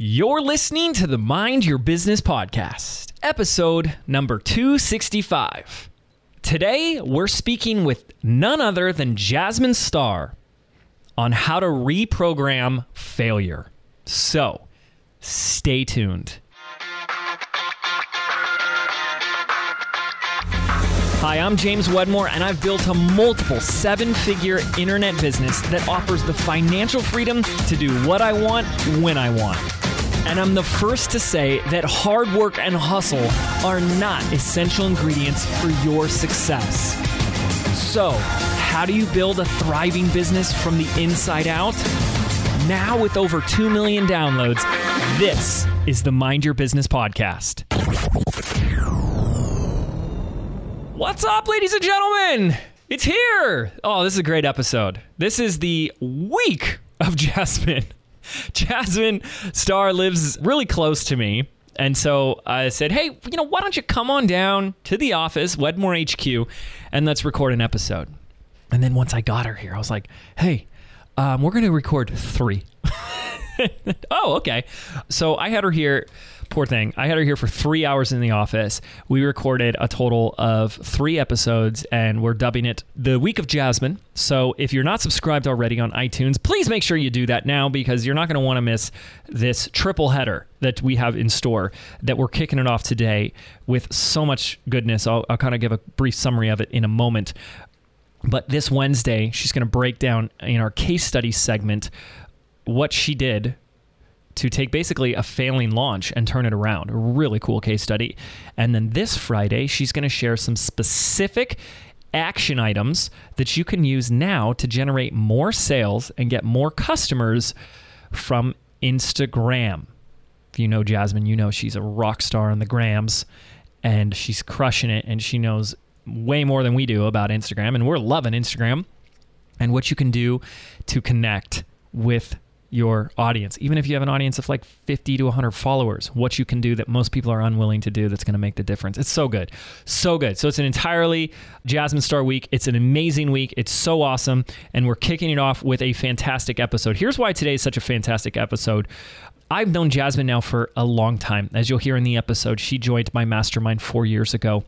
You're listening to the Mind Your Business podcast, episode number 265. Today, we're speaking with none other than Jasmine Star on how to reprogram failure. So, stay tuned. Hi, I'm James Wedmore, and I've built a multiple seven figure internet business that offers the financial freedom to do what I want when I want. And I'm the first to say that hard work and hustle are not essential ingredients for your success. So, how do you build a thriving business from the inside out? Now, with over 2 million downloads, this is the Mind Your Business podcast. What's up, ladies and gentlemen? It's here. Oh, this is a great episode. This is the week of Jasmine. Jasmine Star lives really close to me. And so I said, hey, you know, why don't you come on down to the office, Wedmore HQ, and let's record an episode. And then once I got her here, I was like, hey, um, we're going to record three. oh, okay. So I had her here poor thing. I had her here for three hours in the office. We recorded a total of three episodes, and we're dubbing it the Week of Jasmine. So if you're not subscribed already on iTunes, please make sure you do that now because you're not going to want to miss this triple header that we have in store. That we're kicking it off today with so much goodness. I'll, I'll kind of give a brief summary of it in a moment. But this Wednesday, she's going to break down in our case study segment what she did to take basically a failing launch and turn it around. A really cool case study. And then this Friday, she's going to share some specific action items that you can use now to generate more sales and get more customers from Instagram. If you know Jasmine, you know she's a rock star on the grams and she's crushing it and she knows way more than we do about Instagram and we're loving Instagram and what you can do to connect with your audience. Even if you have an audience of like 50 to 100 followers, what you can do that most people are unwilling to do that's going to make the difference. It's so good. So good. So it's an entirely Jasmine Star week. It's an amazing week. It's so awesome. And we're kicking it off with a fantastic episode. Here's why today is such a fantastic episode. I've known Jasmine now for a long time. As you'll hear in the episode, she joined my mastermind four years ago.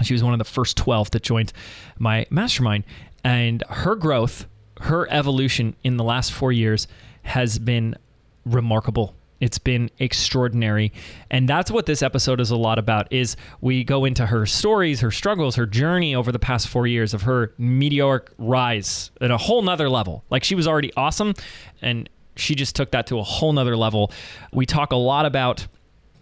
She was one of the first 12 that joined my mastermind. And her growth, her evolution in the last four years has been remarkable. It's been extraordinary. And that's what this episode is a lot about is we go into her stories her struggles her journey over the past four years of her meteoric rise at a whole nother level. Like she was already awesome and she just took that to a whole nother level. We talk a lot about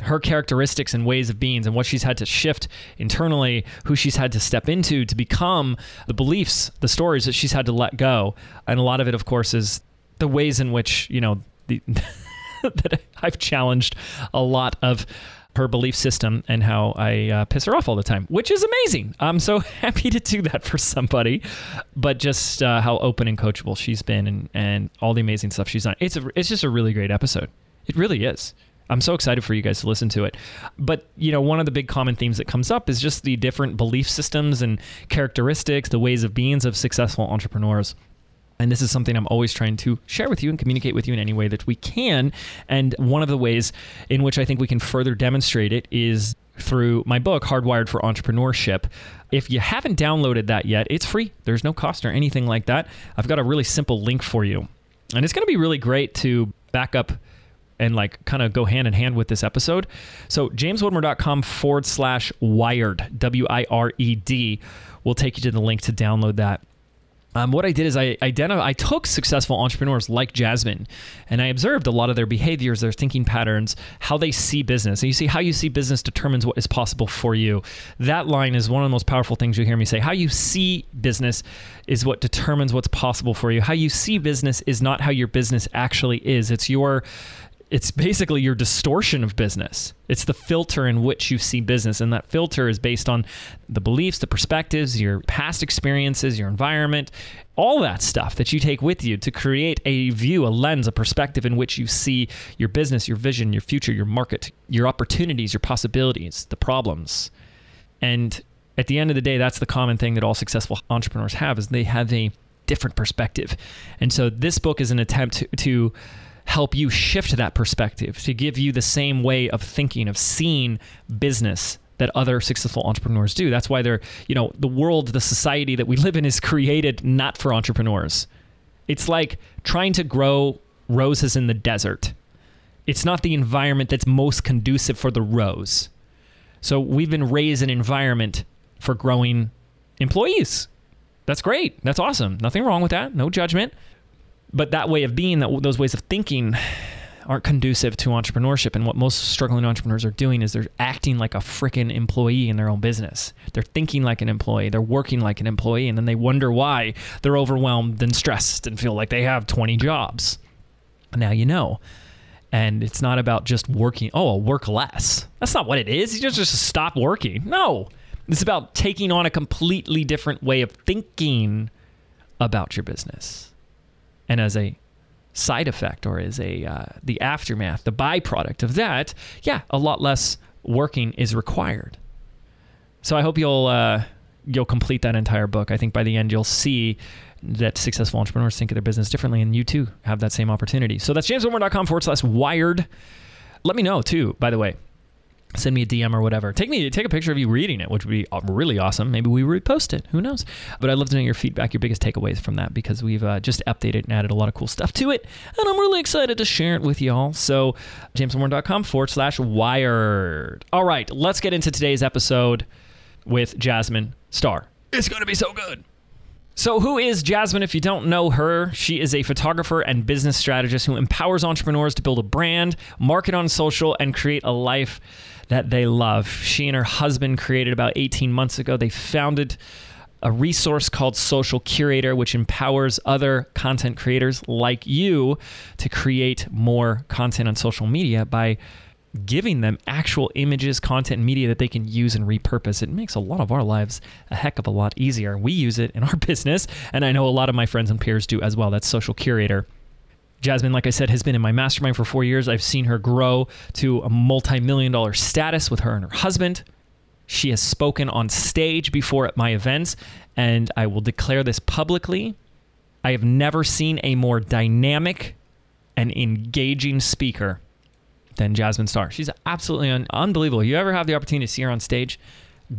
her characteristics and ways of being and what she's had to shift internally, who she's had to step into to become, the beliefs, the stories that she's had to let go. And a lot of it, of course, is the ways in which you know the that I've challenged a lot of her belief system and how I uh, piss her off all the time, which is amazing. I'm so happy to do that for somebody, but just uh, how open and coachable she's been and, and all the amazing stuff she's done. It's a, it's just a really great episode. It really is. I'm so excited for you guys to listen to it. But, you know, one of the big common themes that comes up is just the different belief systems and characteristics, the ways of beings of successful entrepreneurs. And this is something I'm always trying to share with you and communicate with you in any way that we can. And one of the ways in which I think we can further demonstrate it is through my book, Hardwired for Entrepreneurship. If you haven't downloaded that yet, it's free. There's no cost or anything like that. I've got a really simple link for you. And it's going to be really great to back up and like kind of go hand in hand with this episode. So jameswedmore.com forward slash wired, W I R E D, will take you to the link to download that. Um, what I did is I I took successful entrepreneurs like Jasmine, and I observed a lot of their behaviors, their thinking patterns, how they see business. And you see, how you see business determines what is possible for you. That line is one of the most powerful things you hear me say. How you see business is what determines what's possible for you. How you see business is not how your business actually is. It's your it's basically your distortion of business. It's the filter in which you see business. And that filter is based on the beliefs, the perspectives, your past experiences, your environment, all that stuff that you take with you to create a view, a lens, a perspective in which you see your business, your vision, your future, your market, your opportunities, your possibilities, the problems. And at the end of the day, that's the common thing that all successful entrepreneurs have is they have a different perspective. And so this book is an attempt to, to help you shift that perspective, to give you the same way of thinking, of seeing business that other successful entrepreneurs do. That's why they're, you know, the world, the society that we live in is created not for entrepreneurs. It's like trying to grow roses in the desert. It's not the environment that's most conducive for the rose. So we've been raised an environment for growing employees. That's great. That's awesome. Nothing wrong with that. No judgment. But that way of being, that those ways of thinking aren't conducive to entrepreneurship. And what most struggling entrepreneurs are doing is they're acting like a freaking employee in their own business. They're thinking like an employee. They're working like an employee. And then they wonder why they're overwhelmed and stressed and feel like they have 20 jobs. Now you know. And it's not about just working, oh, I'll work less. That's not what it is. You just, just stop working. No. It's about taking on a completely different way of thinking about your business. And as a side effect or as a uh, the aftermath, the byproduct of that, yeah, a lot less working is required. So I hope you'll uh, you'll complete that entire book. I think by the end you'll see that successful entrepreneurs think of their business differently, and you too have that same opportunity. So that's jameswedmore.com forward slash wired. Let me know too, by the way. Send me a DM or whatever. Take me take a picture of you reading it, which would be uh, really awesome. Maybe we repost it. Who knows? But I'd love to know your feedback, your biggest takeaways from that, because we've uh, just updated and added a lot of cool stuff to it, and I'm really excited to share it with y'all. So jameswedmore.com forward slash wired. All right, let's get into today's episode with Jasmine Star. It's to be so good. So, who is Jasmine if you don't know her? She is a photographer and business strategist who empowers entrepreneurs to build a brand, market on social, and create a life that they love. She and her husband created about 18 months ago. They founded a resource called Social Curator, which empowers other content creators like you to create more content on social media by giving them actual images, content, and media that they can use and repurpose. It makes a lot of our lives a heck of a lot easier. We use it in our business, and I know a lot of my friends and peers do as well. That's Social Curator. Jasmine, like I said, has been in my mastermind for four years. I've seen her grow to a multi million dollar status with her and her husband. She has spoken on stage before at my events, and I will declare this publicly. I have never seen a more dynamic and engaging speaker than Jasmine Star. She's absolutely un- unbelievable. If you ever have the opportunity to see her on stage?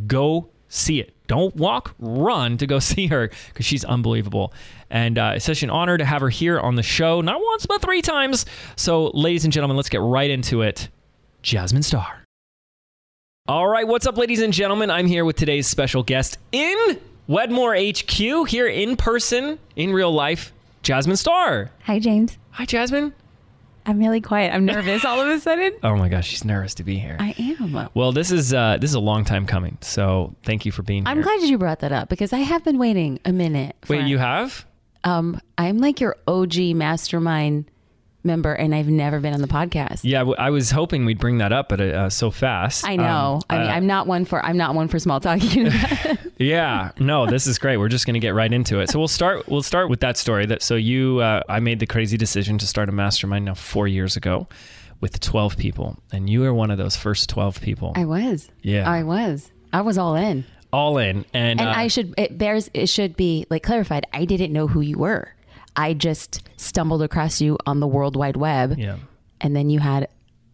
Go see it. Don't walk, run to go see her because she's unbelievable. And uh, it's such an honor to have her here on the show, not once, but three times. So, ladies and gentlemen, let's get right into it. Jasmine Star. All right, what's up, ladies and gentlemen? I'm here with today's special guest in Wedmore HQ, here in person, in real life, Jasmine Star. Hi, James. Hi, Jasmine. I'm really quiet. I'm nervous all of a sudden. Oh my gosh, she's nervous to be here. I am. Well, this is uh, this is a long time coming, so thank you for being here. I'm here. glad you brought that up because I have been waiting a minute. For, Wait, you have? Um, I'm like your OG mastermind member, and I've never been on the podcast. Yeah, w- I was hoping we'd bring that up, but uh, so fast. I know. Um, I mean, uh, I'm not one for I'm not one for small talk. You know yeah, no, this is great. We're just going to get right into it. So we'll start. We'll start with that story. That so you, uh, I made the crazy decision to start a mastermind now four years ago, with 12 people, and you were one of those first 12 people. I was. Yeah. I was. I was all in. All in, and, And uh, I should it bears it should be like clarified. I didn't know who you were. I just stumbled across you on the World Wide Web. yeah, and then you had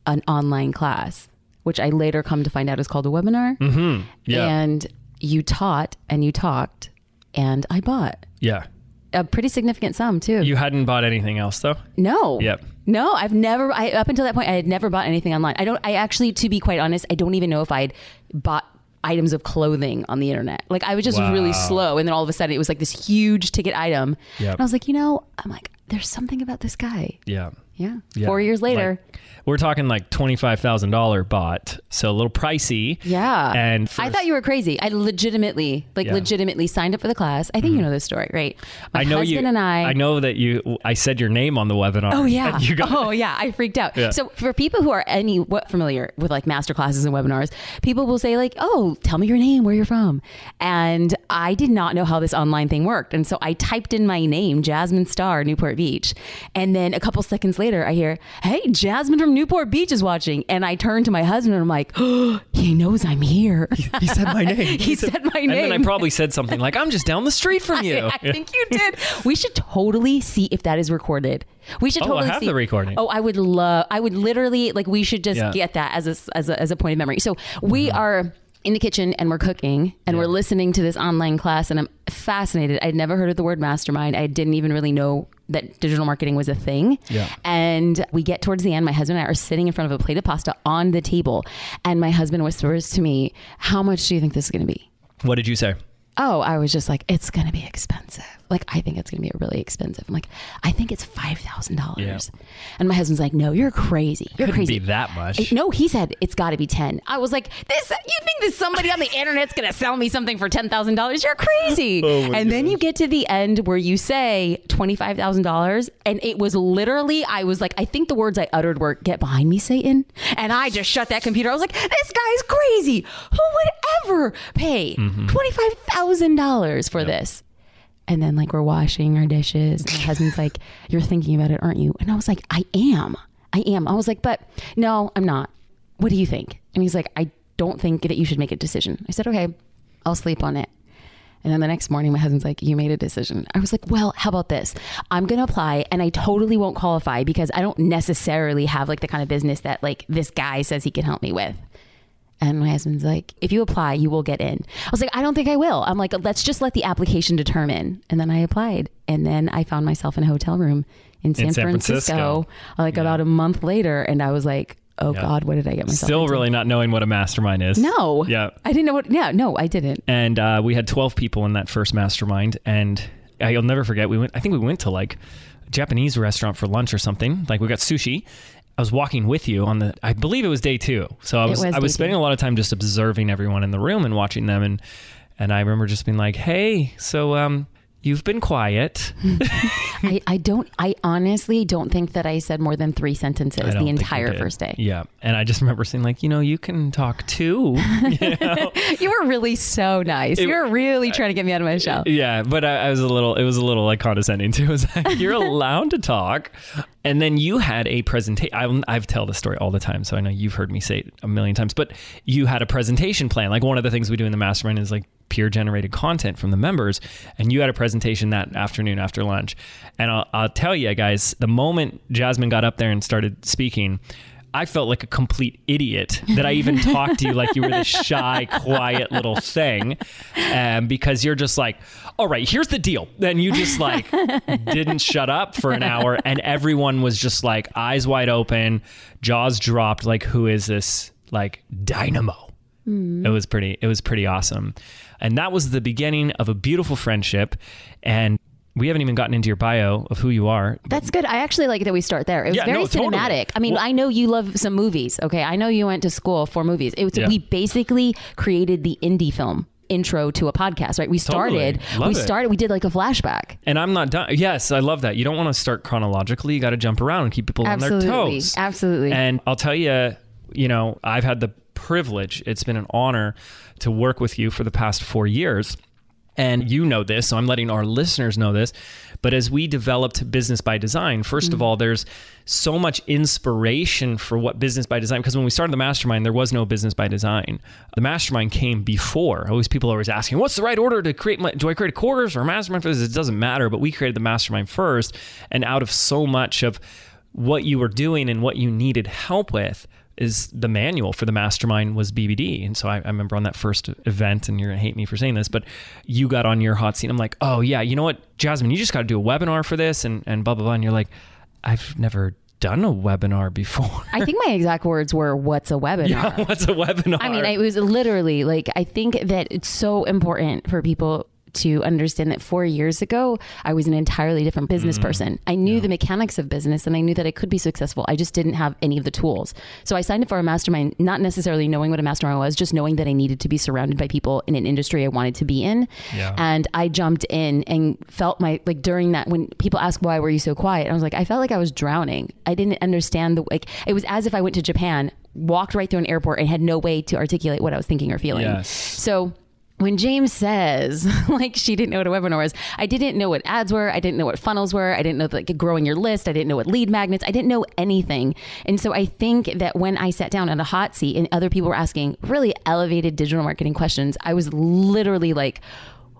an online class, which I later come to find out is called a webinar. Mm-hmm. yeah, And you taught and you talked, and I bought yeah. a pretty significant sum too. You hadn't bought anything else though. no, Yep. no, I've never. I up until that point, I had never bought anything online. I don't. I actually, to be quite honest, I don't even know if I'd bought items of clothing on the internet. Like I was just really slow, and then all of a sudden, it was like this huge ticket item. Yep. And I was like, you know, I'm like, there's something about this guy. Yeah. Yeah. Yeah. Four years later. Like, we're talking like twenty five thousand dollar bot, so a little pricey. Yeah. And I thought you were crazy. I legitimately, like Yeah. Mm-hmm. legitimately signed up for the class. I think you know this story, right? My I know husband you. and I. I know that you. I said your name on the webinar. Oh yeah. You got, oh yeah. I freaked out. Yeah. So for people who are any what familiar with like master classes and webinars, people will say like, "Oh, tell me your name, where you're from," and I did not know how this online thing worked, and so I typed in my name, Jasmine Star, Newport Beach, and then a couple seconds later. Later, I hear, "Hey, Jasmine from Newport Beach is watching," and I turn to my husband and I'm like, oh, "He knows I'm here." He said my name. He said my name. And then I probably said something like, "I'm just down the street from you." I think you did. We should totally see if that is recorded. We should Oh, I totally have see the recording. Oh, I would love. I would literally like. We should just Yeah. get that as a as a as a point of memory. So we mm-hmm. are in the kitchen and we're cooking and we're listening to this online class and I'm fascinated. I'd never heard of the word mastermind. I didn't even really know that digital marketing was a thing. Yeah. And we get towards the end. My husband and I are sitting in front of a plate of pasta on the table, and my husband whispers to me, "How much do you think this is going to be?" What did you say? Oh, I was just like, it's gonna be expensive. Like, I think it's gonna be really expensive. I'm like, I think it's five thousand Yeah. dollars. And my husband's like, No, you're crazy. You're Couldn't crazy. be that much. No, he said it's got to be ten. I was like, this. You think that somebody on the internet's gonna sell me something for ten thousand dollars? You're crazy. Oh and then you get to the end where you say twenty five thousand dollars, and it was literally, I was like, I think the words I uttered were "Get behind me, Satan," and I just shut that computer. I was like, this guy's crazy. Who would ever pay Mm-hmm. five thousand dollars for this? And then like we're washing our dishes. My husband's like, "You're thinking about it, aren't you?" And I was like, "I am. I am." I was like, "But no, I'm not. What do you think?" And he's like, "I don't think that you should make a decision." I said, "Okay, I'll sleep on it." And then the next morning, my husband's like, You made a decision. I was like, Well, how about this? I'm going to apply and I totally won't qualify because I don't necessarily have like the kind of business that like this guy says he can help me with. And my husband's like, If you apply, you will get in. I was like, I don't think I will. I'm like, Let's just let the application determine. And then I applied. And then I found myself in a hotel room in San, San Francisco, Francisco. like about a month later. And I was like, Oh Yeah. God, what did I get myself Still into? really not knowing what a mastermind is. No. Yeah. I didn't know what. Yeah, no, I didn't. and uh, we had 12 people in that first mastermind and i'll never forget we went i think we went to like a japanese restaurant for lunch or something like we got sushi i was walking with you on the i believe it was day two so i was, was i was spending two. a lot of time just observing everyone in the room and watching them and and i remember just being like hey so um you've been quiet I, I don't. I honestly don't think that I said more than three sentences the entire first day. yeah and i just remember saying like you know you can talk too You were really so nice. you were really trying to get me out of my shell. Yeah, but I, I was a little. It was a little like condescending too. It was like you're allowed to talk, and then you had a presentation. I've tell this story all the time, so I know you've heard me say it a million times. But you had a presentation plan. Like one of the things we do in the mastermind is like peer generated content from the members, and you had a presentation that afternoon after lunch. And I'll, I'll tell you guys, the moment Jasmine got up there and started speaking. I felt like a complete idiot that I even talked to you like you were this shy, quiet little thing, um, because you're just like, all right, here's the deal. Then you just like didn't shut up for an hour, and everyone was just like eyes wide open, jaws dropped. Like, who is this? Like dynamo. It was pretty. It was pretty awesome, and that was the beginning of a beautiful friendship. And we haven't even gotten into your bio of who you are. That's good. I actually like that we start there. It was Yeah, very no, totally. cinematic. I mean, Well- I know you love some movies. Okay, I know you went to school for movies. It was Yeah. we basically created the indie film intro to a podcast. Right? We started. Totally. We it. started. We did like a flashback. And I'm not done. Yes, I love that. You don't want to start chronologically. You got to jump around and keep people on their Absolutely. toes. Absolutely. And I'll tell you, you know, I've had the privilege, it's been an honor to work with you for the past four years. And you know this, so I'm letting our listeners know this. But as we developed Business by Design, 1st of mm. all, there's so much inspiration for what Business by Design, because when we started the mastermind, there was no Business by Design. The mastermind came before. Always people are always asking, what's the right order to create my, do I create a course or a mastermind for this? It doesn't matter, but we created the mastermind first. And out of so much of what you were doing and what you needed help with is the manual for the mastermind was BBD. And so I, I remember on that first event, and you're gonna hate me for saying this, but you got on your hot seat. I'm like, oh yeah, you know what, Jasmine, you just got to do a webinar for this, and and blah blah blah. And you're like, I've never done a webinar before. I think my exact words were, "What's a webinar?" What's a webinar? I mean, it was literally like I think that it's so important for people to understand that four years ago I was an entirely different business mm-hmm. person. I knew the mechanics of business and I knew that I could be successful. I just didn't have any of the tools. So I signed up for a mastermind, not necessarily knowing what a mastermind was, just knowing that I needed to be surrounded by people in an industry I wanted to be in. Yeah. And I jumped in and felt my like during that when people ask why were you so quiet, I was like I felt like I was drowning. I didn't understand the like it was as if I went to Japan, walked right through an airport and had no way to articulate what I was thinking or feeling. Yes. So when James says like she didn't know what a webinar was, I didn't know what ads were. I didn't know what funnels were. I didn't know like growing your list. I didn't know what lead magnets. I didn't know anything. And so I think that when I sat down on a hot seat and other people were asking really elevated digital marketing questions, I was literally like,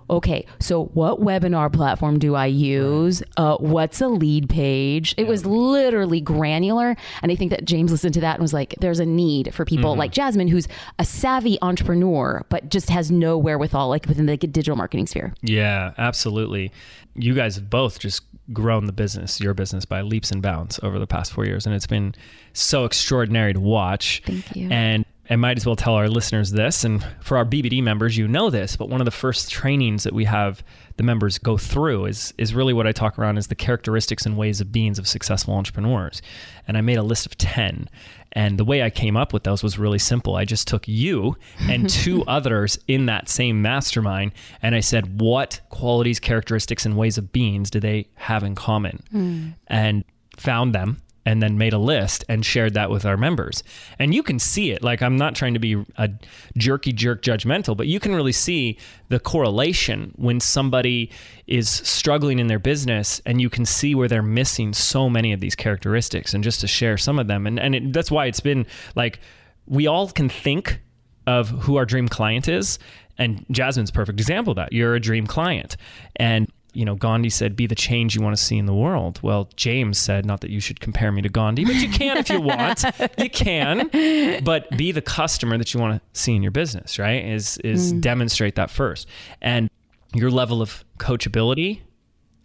okay, so what webinar platform do I use? Uh, what's a lead page? It was literally granular. And I think that James listened to that and was like, there's a need for people Mm-hmm. like Jasmine, who's a savvy entrepreneur, but just has no wherewithal, like within the digital marketing sphere. Yeah, absolutely. You guys have both just grown the business, your business, by leaps and bounds over the past four years. And it's been so extraordinary to watch. Thank you. And I might as well tell our listeners this. And for our BBD members, you know this, but one of the first trainings that we have the members go through is, is really what I talk around is the characteristics and ways of beings of successful entrepreneurs. And I made a list of 10. And the way I came up with those was really simple. I just took you and two others in that same mastermind, and I said, what qualities, characteristics, and ways of beings do they have in common? Hmm. And found them and then made a list and shared that with our members. And you can see it. Like, I'm not trying to be a jerky jerk judgmental, but you can really see the correlation when somebody is struggling in their business and you can see where they're missing so many of these characteristics. And just to share some of them. And, and it, that's why it's been like, we all can think of who our dream client is. And Jasmine's perfect example of that. You're a dream client. And you know, Gandhi said, be the change you want to see in the world. Well, James said, not that you should compare me to Gandhi, but you can if you want. You can, but be the customer that you want to see in your business, right? Is is hmm. demonstrate that first. And your level of coachability,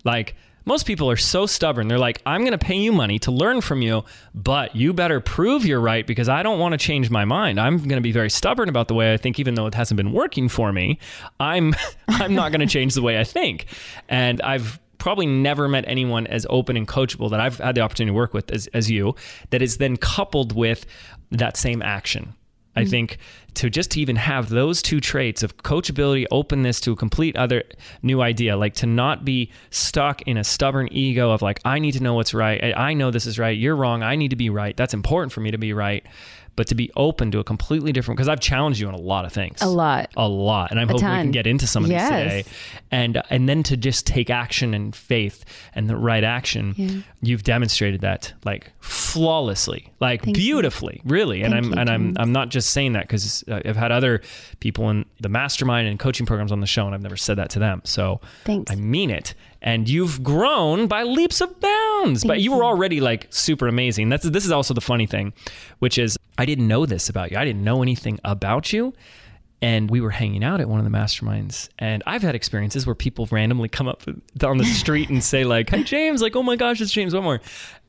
like most people are so stubborn. They're like, I'm going to pay you money to learn from you, but you better prove you're right because I don't want to change my mind. I'm going to be very stubborn about the way I think, even though it hasn't been working for me. I'm I'm not going to change the way I think. And I've probably never met anyone as open and coachable that I've had the opportunity to work with as, as you that is then coupled with that same action. I mm-hmm. think to just to even have those two traits of coachability, openness to a complete other new idea, like to not be stuck in a stubborn ego of like, I need to know what's right. I I know this is right. You're wrong. I need to be right. That's important for me to be right. But to be open to a completely different, because I've challenged you on a lot of things. A lot. A lot. And I'm hoping we can get into some of Yes. these today. And, uh, and then to just take action and faith and the right action, you've demonstrated that like flawlessly, like Thank you. beautifully, really. And Thank I'm you, and I'm I'm not just saying that because uh, I've had other people in the mastermind and coaching programs on the show, and I've never said that to them. So Thanks. I mean it. And you've grown by leaps of bounds. but you were already like super amazing. That's this is also the funny thing, which is I didn't know this about you. I didn't know anything about you. And we were hanging out at one of the masterminds, and I've had experiences where people randomly come up on the street and say like, "Hi, James!" Like, "Oh my gosh, it's James Wedmore,"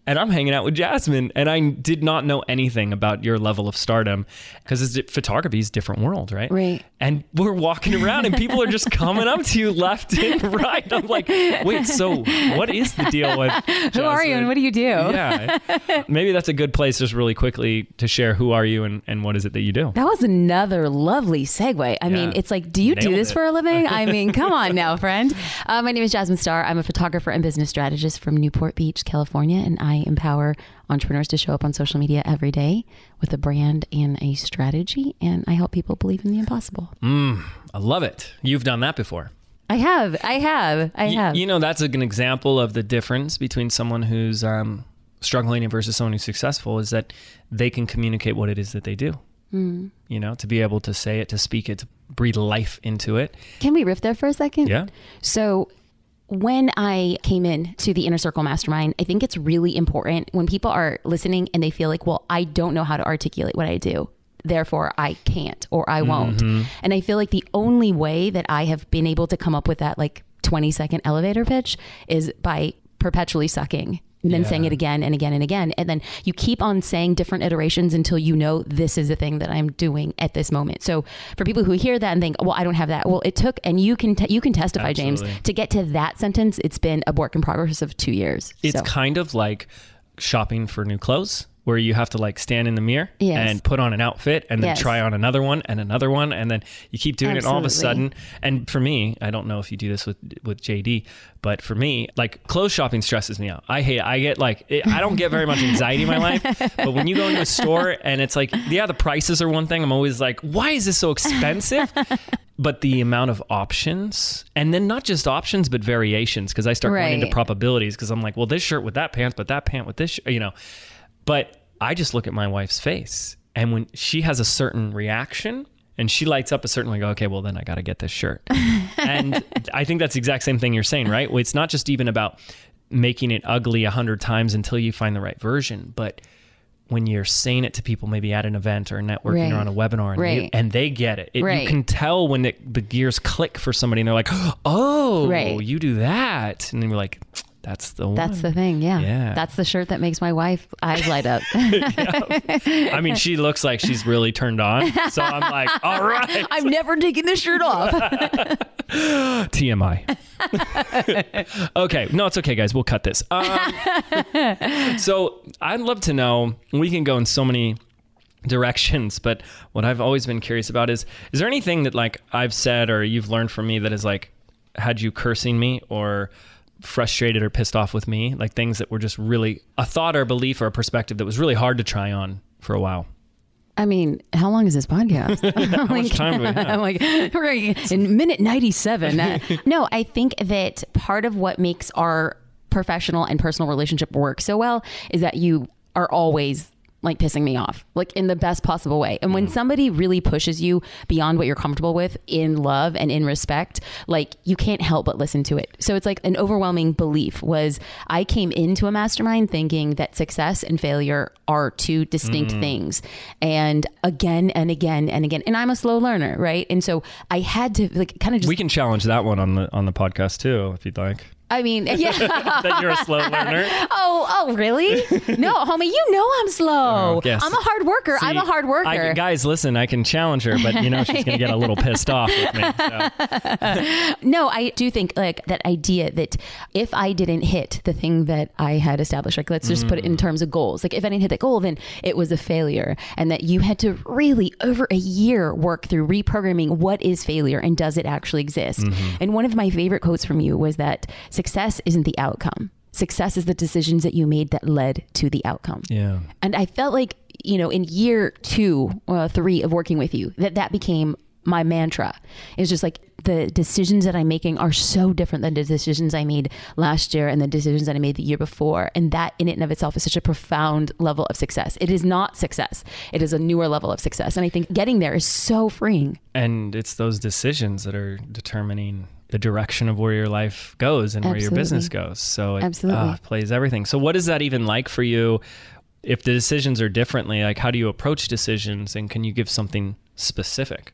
and I'm hanging out with Jasmine, and I did not know anything about your level of stardom because photography is a different world, right? Right. And we're walking around, and people are just coming up to you left and right. I'm like, wait, so what is the deal with Who are you and what do you do? Yeah, maybe that's a good place just really quickly to share who are you and, and what is it that you do. That was another lovely segue. I mean, it's like, do you do this it. for a living? I mean, come on now, friend. Uh, my name is Jasmine Star. I'm a photographer and business strategist from Newport Beach, California, and I empower entrepreneurs to show up on social media every day with a brand and a strategy. And I help people believe in the impossible. I love it. You've done that before. I have, I have, I Y- have. You know, that's an example of the difference between someone who's um, struggling versus someone who's successful is that they can communicate what it is that they do. Hmm. You know, to be able to say it, to speak it, to breathe life into it. Can we riff there for a second? Yeah. So when I came in to the Inner Circle Mastermind, I think it's really important when people are listening and they feel like, well, I don't know how to articulate what I do. Therefore, I can't or I won't. Mm-hmm. And I feel like the only way that I have been able to come up with that like 20 second elevator pitch is by perpetually sucking and then Yeah. saying it again and again and again. And then you keep on saying different iterations until you know this is the thing that I'm doing at this moment. So for people who hear that and think, well, I don't have that. Well, it took, and you can, t- you can testify, James, to get to that sentence. It's been a work in progress of two years. It's So, kind of like shopping for new clothes. Where you have to like stand in the mirror Yes. and put on an outfit and then Yes. try on another one and another one and then you keep doing it all of a sudden. And for me I don't know if you do this with with JD but for me like clothes shopping stresses me out. I hate it. I get like it, I don't get very much anxiety in my life but when you go into a store and it's like yeah the prices are one thing. I'm always like why is this so expensive? But the amount of options and then not just options but variations because I start going into probabilities because I'm like well this shirt with that pants but that pant with this sh-, you know but I just look at my wife's face, and when she has a certain reaction and she lights up a certain like, okay, well then I got to get this shirt. and I think that's the exact same thing you're saying, right? It's not just even about making it ugly a hundred times until you find the right version, but when you're saying it to people, maybe at an event or networking or on a webinar, and, they, Right. and they get it, it you can tell when the gears click for somebody, and they're like, "Oh, Right. you do that," and then you're like, "That's the one." That's the thing. Yeah. Yeah. That's the shirt that makes my wife eyes light up. I mean, she looks like she's really turned on. So I'm like, all right, I'm never taking this shirt off. TMI. okay, no, it's okay, guys. We'll cut this. Um, so I'd love to know. We can go in so many directions, but what I've always been curious about is: is there anything that like I've said or you've learned from me that is like had you cursing me or frustrated or pissed off with me? Like things that were just really a thought or a belief or a perspective that was really hard to try on for a while. I mean, how long is this podcast? How much time do we have? I'm like, we're in minute 97. Uh, no, I think that part of what makes our professional and personal relationship work so well is that you are always like pissing me off, like in the best possible way. And when mm-hmm. somebody really pushes you beyond what you're comfortable with in love and in respect, like you can't help but listen to it. So it's like an overwhelming belief was I came into a mastermind thinking that success and failure are two distinct mm. things. And again and again and again. And I'm a slow learner, right? And so I had to like kind of just We can challenge that one on the on the podcast too, if you'd like. I mean, yeah. that you're a slow learner. Oh, oh, really? No, homie, you know I'm slow. Oh, yes. I'm a hard worker. I'm a hard worker. I, guys, listen, I can challenge her, but you know she's going to get a little pissed off with me. So. no, I do think like that idea that if I didn't hit the thing that I had established, like let's just put it in mm. terms of goals. Like if I didn't hit that goal, then it was a failure. And that you had to really over a year work through reprogramming what is failure and does it actually exist. Mm-hmm. And one of my favorite quotes from you was that success isn't the outcome. Success is the decisions that you made that led to the outcome. Yeah. And I felt like, you know, in year two, uh, three of working with you, that that became my mantra. It's just like the decisions that I'm making are so different than the decisions I made last year and the decisions that I made the year before. And that in and of itself is such a profound level of success. It is not success. It is a newer level of success. And I think getting there is so freeing. And it's those decisions that are determining the direction of where your life goes and where your business goes. So it Absolutely. uh, plays everything. So what is that even like for you? If the decisions are differently, like how do you approach decisions and can you give something specific?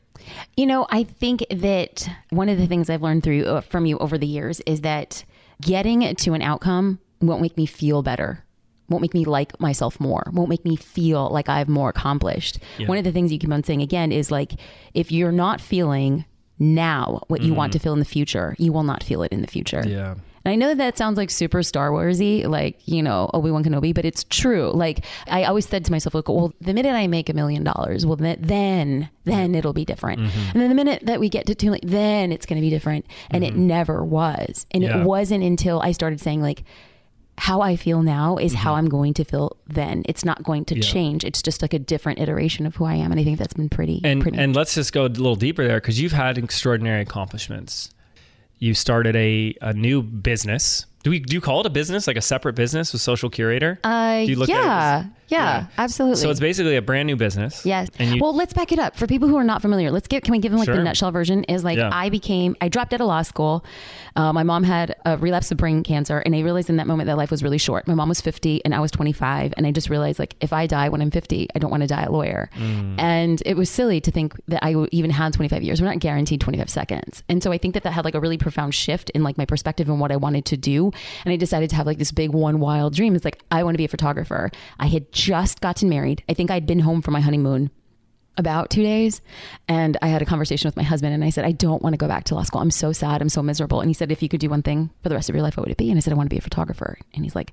You know, I think that one of the things I've learned through uh, from you over the years is that getting to an outcome won't make me feel better. Won't make me like myself more. Won't make me feel like I've more accomplished. Yeah. One of the things you keep on saying again is like, if you're not feeling now what you want to feel in the future, you will not feel it in the future. Yeah. And I know that sounds like super Star Warsy, like you know Obi Wan Kenobi, but it's true. Like I always said to myself, like, well, the minute I make a million dollars, well, then then it'll be different. Mm-hmm. And then the minute that we get to two, million, then it's going to be different. And it never was. And Yeah. it wasn't until I started saying like. How I feel now is how I'm going to feel then. It's not going to Mm-hmm. Yeah. change. It's just like a different iteration of who I am, and I think that's been pretty. And pretty. and let's just go a little deeper there because you've had extraordinary accomplishments. You started a, a new business. Do we do you call it a business, like a separate business with Social Curator? uh, do you look at it yeah, yeah, absolutely. So it's basically a brand new business. Yes. You, well, let's back it up for people who are not familiar. Let's get. Can we give them like Sure. the nutshell version? Is like Yeah. I became. I dropped out of law school. Uh, my mom had a relapse of brain cancer, and I realized in that moment that life was really short. My mom was fifty, and I was twenty five, and I just realized like if I die when I'm fifty, I don't want to die a lawyer. Mm. And it was silly to think that I even had twenty five years. We're not guaranteed twenty five seconds, and so I think that that had like a really profound shift in like my perspective and what I wanted to do. And I decided to have like this big one wild dream. It's like I want to be a photographer. I had just gotten married. I think I'd been home for my honeymoon about two days and i had a conversation with my husband and i said i don't want to go back to law school. I'm so sad. I'm so miserable. And he said if you could do one thing for the rest of your life what would it be? And i said i want to be a photographer. And he's like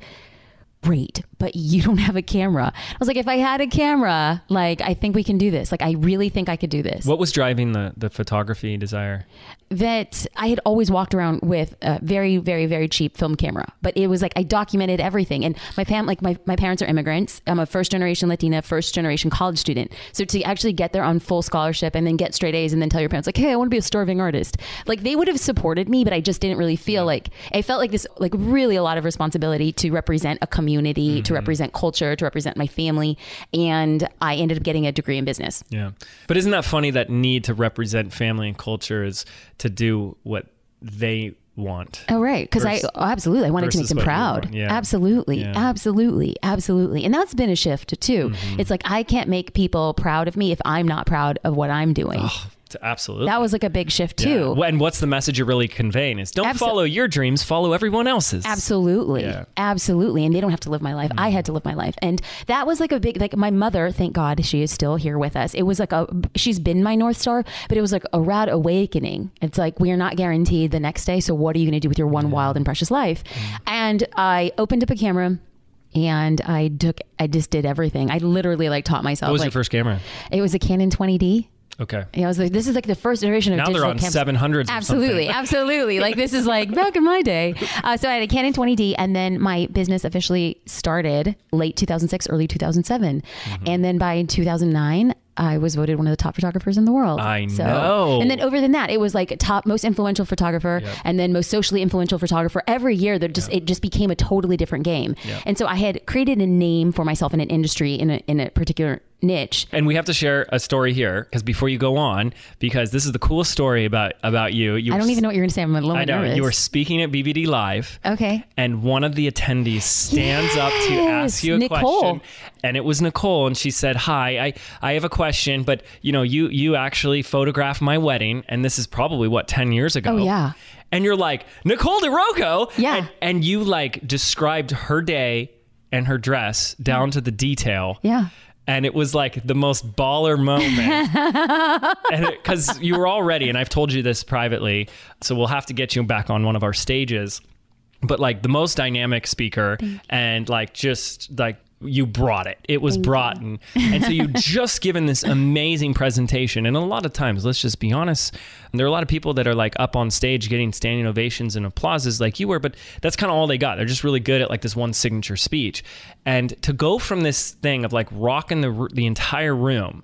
great, but you don't have a camera. I was like, if I had a camera, like, I think we can do this. Like, I really think I could do this. What was driving the the photography desire? that I had always walked around with a very, very, very cheap film camera, but it was like I documented everything. And my fam, like my, my parents are immigrants. I'm a first generation Latina, first generation college student. So to actually get there on full scholarship and then get straight A's and then tell your parents like, hey, I want to be a starving artist, like they would have supported me, but I just didn't really feel like I felt like this, like really a lot of responsibility to represent a community, to represent culture, to represent my family, and I ended up getting a degree in business. Yeah. But isn't that funny that need to represent family and culture is to do what they want? Oh, right. Because I oh, absolutely I wanted to make them proud. Yeah. Absolutely, Yeah. absolutely, absolutely. And that's been a shift too. Mm-hmm. It's like I can't make people proud of me if I'm not proud of what I'm doing. Oh, absolutely. That was like a big shift Yeah. too. And what's the message you're really conveying is don't Abso- follow your dreams, follow everyone else's. Absolutely. Yeah. Absolutely. And they don't have to live my life. I had to live my life. And that was like a big, like my mother, thank God she is still here with us. It was like a, she's been my North Star, but it was like a rad awakening. It's like, we are not guaranteed the next day. So what are you going to do with your one wild and precious life? Mm. And I opened up a camera and I took, I just did everything. I literally like taught myself. What was like, your first camera? It was a Canon 20D. Okay. Yeah, I was like, this is like the first iteration of Now they're on cameras. 700s. Absolutely, absolutely. Like this is like back in my day. Uh, so I had a Canon 20D, and then my business officially started late 2006, early 2007, Mm-hmm. and then by 2009. I was voted one of the top photographers in the world. I So- know. And then over than that, it was like top most influential photographer, Yep. and then most socially influential photographer. Every year, there just it just became a totally different game. Yep. And so I had created a name for myself in an industry in a in a particular niche. And we have to share a story here because before you go on, because this is the coolest story about about you. you I don't even know what you're going to say. I'm a little I know nervous. you were speaking at BBD Live. okay. and one of the attendees stands up to ask you a Nicole. question and it was nicole and she said hi i i have a question but you know you you actually photographed my wedding and this is probably what 10 years ago Oh, yeah. and you're like nicole DeRocco Yeah. and, and you like described her day and her dress down to the detail Yeah. and it was like the most baller moment because you were all ready and i've told you this privately so we'll have to get you back on one of our stages but like the most dynamic speaker and like just like you brought it. It was brought and, and so you just given this amazing presentation. And a lot of times let's just be honest there are a lot of people that are like up on stage getting standing ovations and applauses like you were but that's kind of all they got. They're just really good at like this one signature speech. And to go from this thing of like rocking the the entire room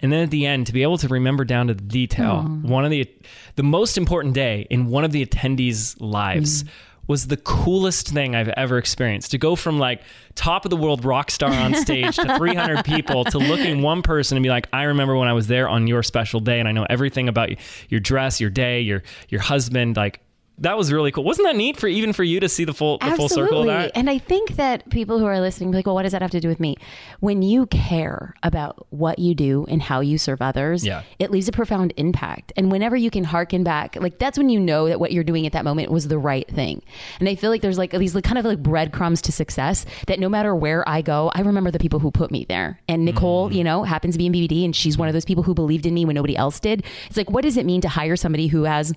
and then at the end to be able to remember down to the detail one of the the most important day in one of the attendees lives was the coolest thing i've ever experienced. To go from like top of the world rock star on stage to 300 people to looking one person and be like i remember when i was there on your special day and i know everything about you, your dress your day your your husband like that was really cool wasn't that neat for even for you to see the full the full circle of that And I think that people who are listening be like, well, what does that have to do with me? When you care about what you do and how you serve others, Yeah. it leaves a profound impact. And whenever you can harken back, like that's when you know that what you're doing at that moment was the right thing. And I feel like there's like these like, kind of like breadcrumbs to success that no matter where I go, I remember the people who put me there. And Nicole, Mm-hmm. you know, happens to be in BBD and she's one of those people who believed in me when nobody else did. It's like, what does it mean to hire somebody who has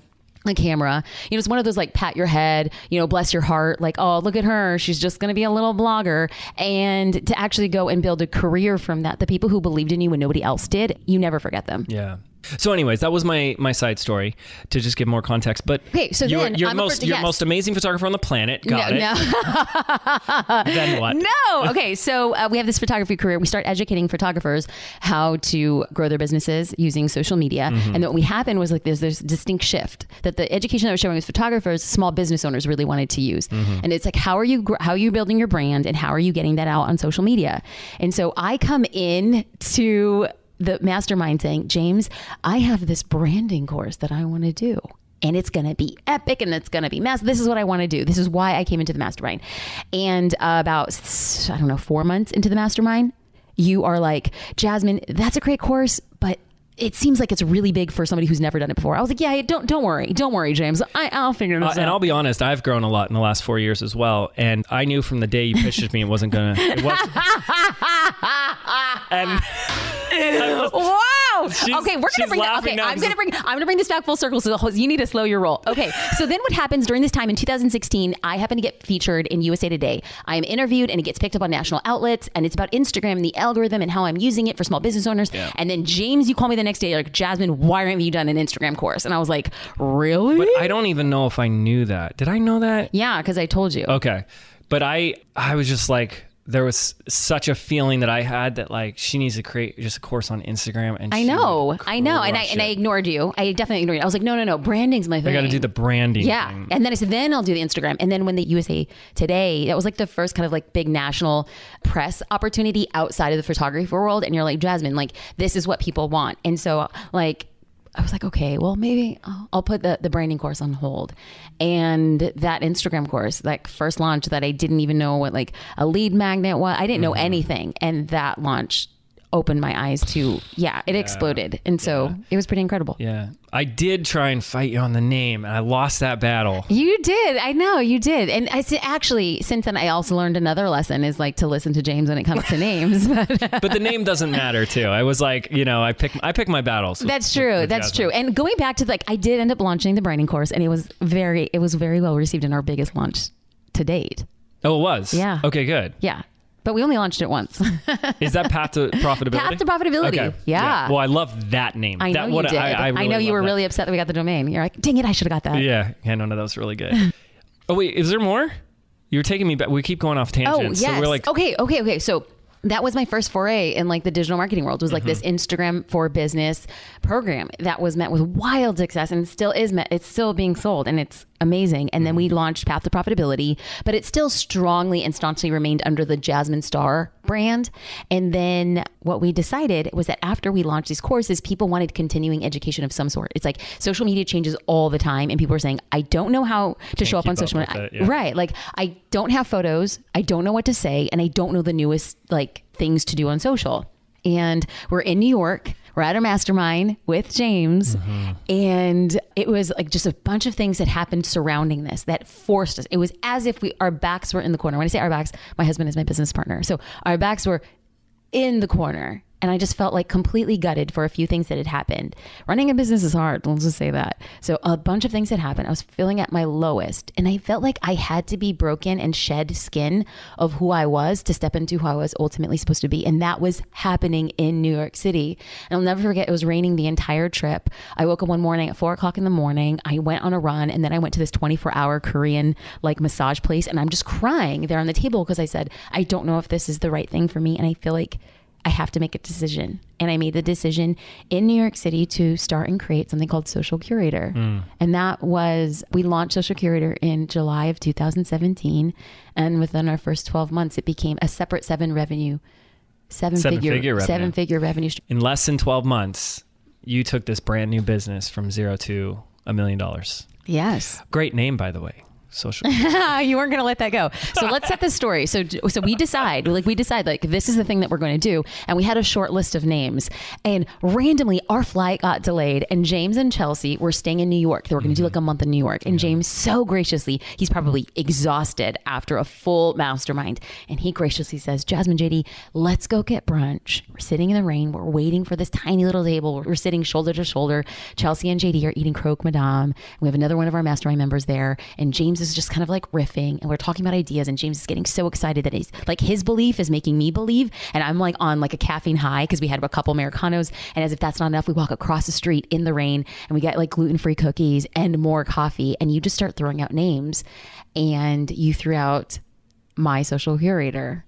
a camera. You know, it's one of those like pat your head, you know, bless your heart, like, oh, look at her. She's just going to be a little blogger. And to actually go and build a career from that, the people who believed in you when nobody else did, you never forget them. Yeah. So, anyways, that was my my side story to just give more context. But Okay, so you're, then you're I'm most you're yes. most amazing photographer on the planet. Got no, it. no. Then what? No. Okay. So uh, we have this photography career. We start educating photographers how to grow their businesses using social media. Mm-hmm. And what we happened was like there's this distinct shift that the education that I was showing was photographers, small business owners really wanted to use. Mm-hmm. And it's like how are you how are you building your brand and how are you getting that out on social media? And so I come in to the mastermind saying, James, I have this branding course that I want to do and it's going to be epic and it's going to be massive. This is what I want to do. This is why I came into the mastermind. And uh, about, I don't know, four months into the mastermind, you are like, Jasmine, that's a great course, it seems like it's really big for somebody who's never done it before. I was like, yeah, don't don't worry, don't worry, James. I, I'll figure this Uh, out. and I'll be honest, I've grown a lot in the last four years as well. And I knew from the day you pitched it to me, it wasn't gonna. It was, and wow, no. She's- okay, we're gonna bring. laughing Okay, now I'm gonna bring. I'm gonna bring this back full circle. So the whole, you need to slow your roll. Okay. So then what happens during this time in 2016? I happen to get featured in USA Today. I am interviewed and it gets picked up on national outlets, and it's about Instagram and the algorithm and how I'm using it for small business owners. Yeah. And then James, you call me the next day, like Jasmine, why haven't you done an Instagram course? And I was like, really? But I don't even know if I knew that. Did I know that? yeah, because I told you. Okay. But I I was just like there was such a feeling that I had that like she needs to create just a course on Instagram and I know, I know, and I and I ignored you. I definitely ignored you. I was like, no, no, no, branding's my thing. I got to do the branding Yeah. thing. And then I said, then I'll do the Instagram. And then when the USA Today, that was like the first kind of like big national press opportunity outside of the photography world. And you're like, Jasmine, like, this is what people want. And so, like, I was like, okay, well, maybe I'll, I'll put the, the branding course on hold. And that Instagram course, like first launch that I didn't even know what like a lead magnet was, I didn't know mm-hmm. anything. And that launch opened my eyes to, yeah, it exploded. And so it was pretty incredible. Yeah. I did try and fight you on the name and I lost that battle. You did. I know you did. And I actually, since then, I also learned another lesson is like to listen to James when it comes to names. But But the name doesn't matter too. I was like, you know, I pick I pick my battles. that's true. with That's true. And going back to like, I did end up launching the branding course, and it was very, it was very well received in our biggest launch to date. Oh, it was. Yeah. Okay, good. Yeah, but we only launched it once. Is that path to profitability? Path to profitability. Okay. Yeah. Well, I love that name. I know that, you what did. I, I, really know you were that. really upset that we got the domain. You're like, dang it, I should have got that. Yeah. Yeah. No, no, that was really good. oh wait, is there more? You're taking me back. We keep going off tangents. Oh yes. So we're like, okay, okay, okay. So that was my first foray in like the digital marketing world. Was like this Mm-hmm. Instagram for business program that was met with wild success and still is met. It's still being sold and it's amazing. And then Mm-hmm. we launched Path to Profitability, but it still strongly and staunchly remained under the Jasmine Star brand. And then what we decided was that after we launched these courses, people wanted continuing education of some sort. It's like social media changes all the time, and people are saying, "I don't know how to show up on social media." yeah. Right. Like I don't have photos, I don't know what to say, and I don't know the newest like things to do on social. And we're in New York. We're at our mastermind with James. Mm-hmm. And it was like just a bunch of things that happened surrounding this that forced us. It was as if we our backs were in the corner. When I say our backs, my husband is my business partner. So our backs were in the corner. And I just felt like completely gutted for a few things that had happened. Running a business is hard, let's just say that. So, a bunch of things had happened. I was feeling at my lowest, and I felt like I had to be broken and shed skin of who I was to step into who I was ultimately supposed to be. And that was happening in New York City. And I'll never forget, it was raining the entire trip. I woke up one morning at four o'clock in the morning. I went on a run, and then I went to this 24 hour Korean like massage place, and I'm just crying there on the table because I said, I don't know if this is the right thing for me. And I feel like I have to make a decision. And I made the decision in New York City to start and create something called Social Curator. Hmm. And that was, we launched Social Curator in July of 2017. And within our first 12 months, it became a separate seven revenue, seven, Seven figure, figure revenue. seven figure revenue in less than 12 months, you took this brand new business from zero to a million dollars. Yes. Great name, by the way. Social. you weren't going to let that go. So let's set the story. So so we decide, like we decide, like this is the thing that we're going to do, and we had a short list of names, and randomly our flight got delayed, and James and Chelsea were staying in New York. They were going to do like a mm-hmm. month in New York, and James so graciously, he's probably exhausted after a full mastermind, and he graciously says, Jasmine, JD, let's go get brunch. We're sitting in the rain. We're waiting for this tiny little table. We're sitting shoulder to shoulder. Chelsea and JD are eating croque madame. We have another one of our mastermind members there, and James is just kind of like riffing, and we're talking about ideas. And James is getting so excited that he's like his belief is making me believe, and I'm like on like a caffeine high because we had a couple americanos, and as if that's not enough, we walk across the street in the rain, and we get like gluten free cookies and more coffee, and you just start throwing out names, and you threw out my social curator.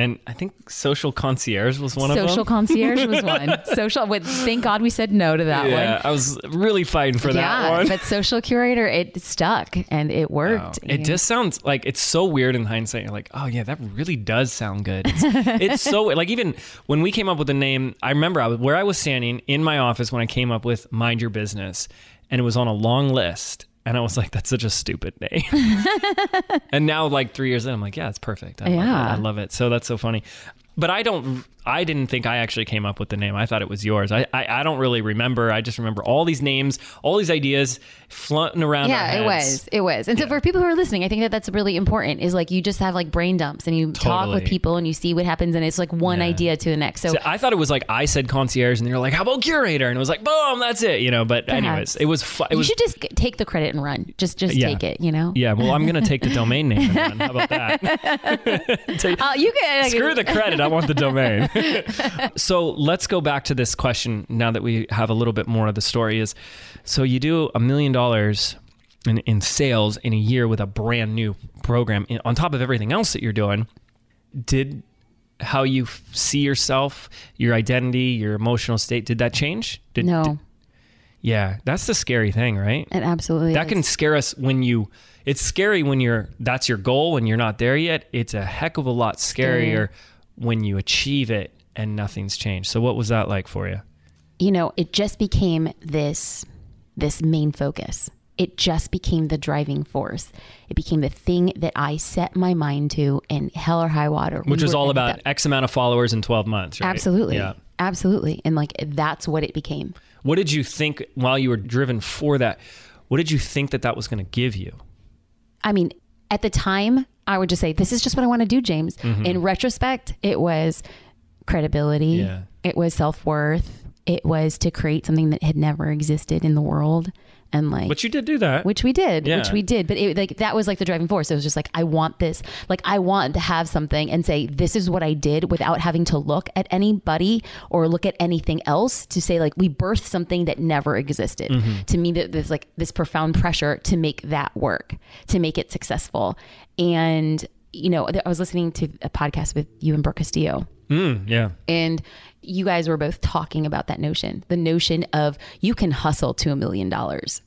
And I think social concierge was one of them. Social concierge was one. Social. With, thank God we said no to that yeah, one. I was really fighting for that yeah, one. but social curator, it stuck and it worked. It just sounds like it's so weird in hindsight. You're like, oh yeah, that really does sound good. It's, it's so like even when we came up with the name, I remember I was, where I was standing in my office when I came up with "Mind Your Business," and it was on a long list, and I was like, that's such a stupid name. and now, like three years in, I'm like, yeah, it's perfect. I love Yeah. it. I love it. So that's so funny. But I don't. I didn't think I actually came up with the name. I thought it was yours. I, I, I don't really remember. I just remember all these names, all these ideas floating around. Yeah, it was. It was. And so for people who are listening, I think that that's really important is like you just have like brain dumps and you talk with people and you see what happens and it's like one Yeah. idea to the next. So So I thought it was like I said concierge, and they were like, "How about curator?" And it was like, "Boom, that's it," you know. But anyways, it was. Fu- it you was. should just take the credit and run. Just just Yeah. take it, you know? yeah, well, I'm gonna take the domain name. And run. How about that? Take- Uh, you can Screw the credit. I want the domain. so let's go back to this question now that we have a little bit more of the story. Is so you do a million dollars in, in sales in a year with a brand new program in, on top of everything else that you're doing. Did how you f- see yourself, your identity, your emotional state, did that change? Did, No, did- yeah, that's the scary thing, right? it absolutely that is. can scare us when you it's scary when you're that's your goal and you're not there yet it's a heck of a lot scarier when you achieve it and nothing's changed so what was that like for you you know, it just became this this main focus. It just became the driving force. It became the thing that I set my mind to in hell or high water. which We was all about x amount of followers in 12 months right? absolutely, yeah absolutely, and like that's what it became. what did you think while you were driven for that what did you think that that was going to give you I mean, at the time, I would just say, "This is just what I want to do, James." Mm-hmm. In retrospect, it was credibility. Yeah. It was self worth. It was to create something that had never existed in the world, and like but you did do that. which we did Yeah. which we did. But it like that was like the driving force. It was just like i want this. Like i want to have something and say this is what i did without having to look at anybody or look at anything else to say like we birthed something that never existed. Mm-hmm. to me that there's like this profound pressure to make that work to make it successful. And you know i was listening to a podcast with you and brooke castillo mm, yeah. And you guys were both talking about that notion the notion of you can hustle to a million dollars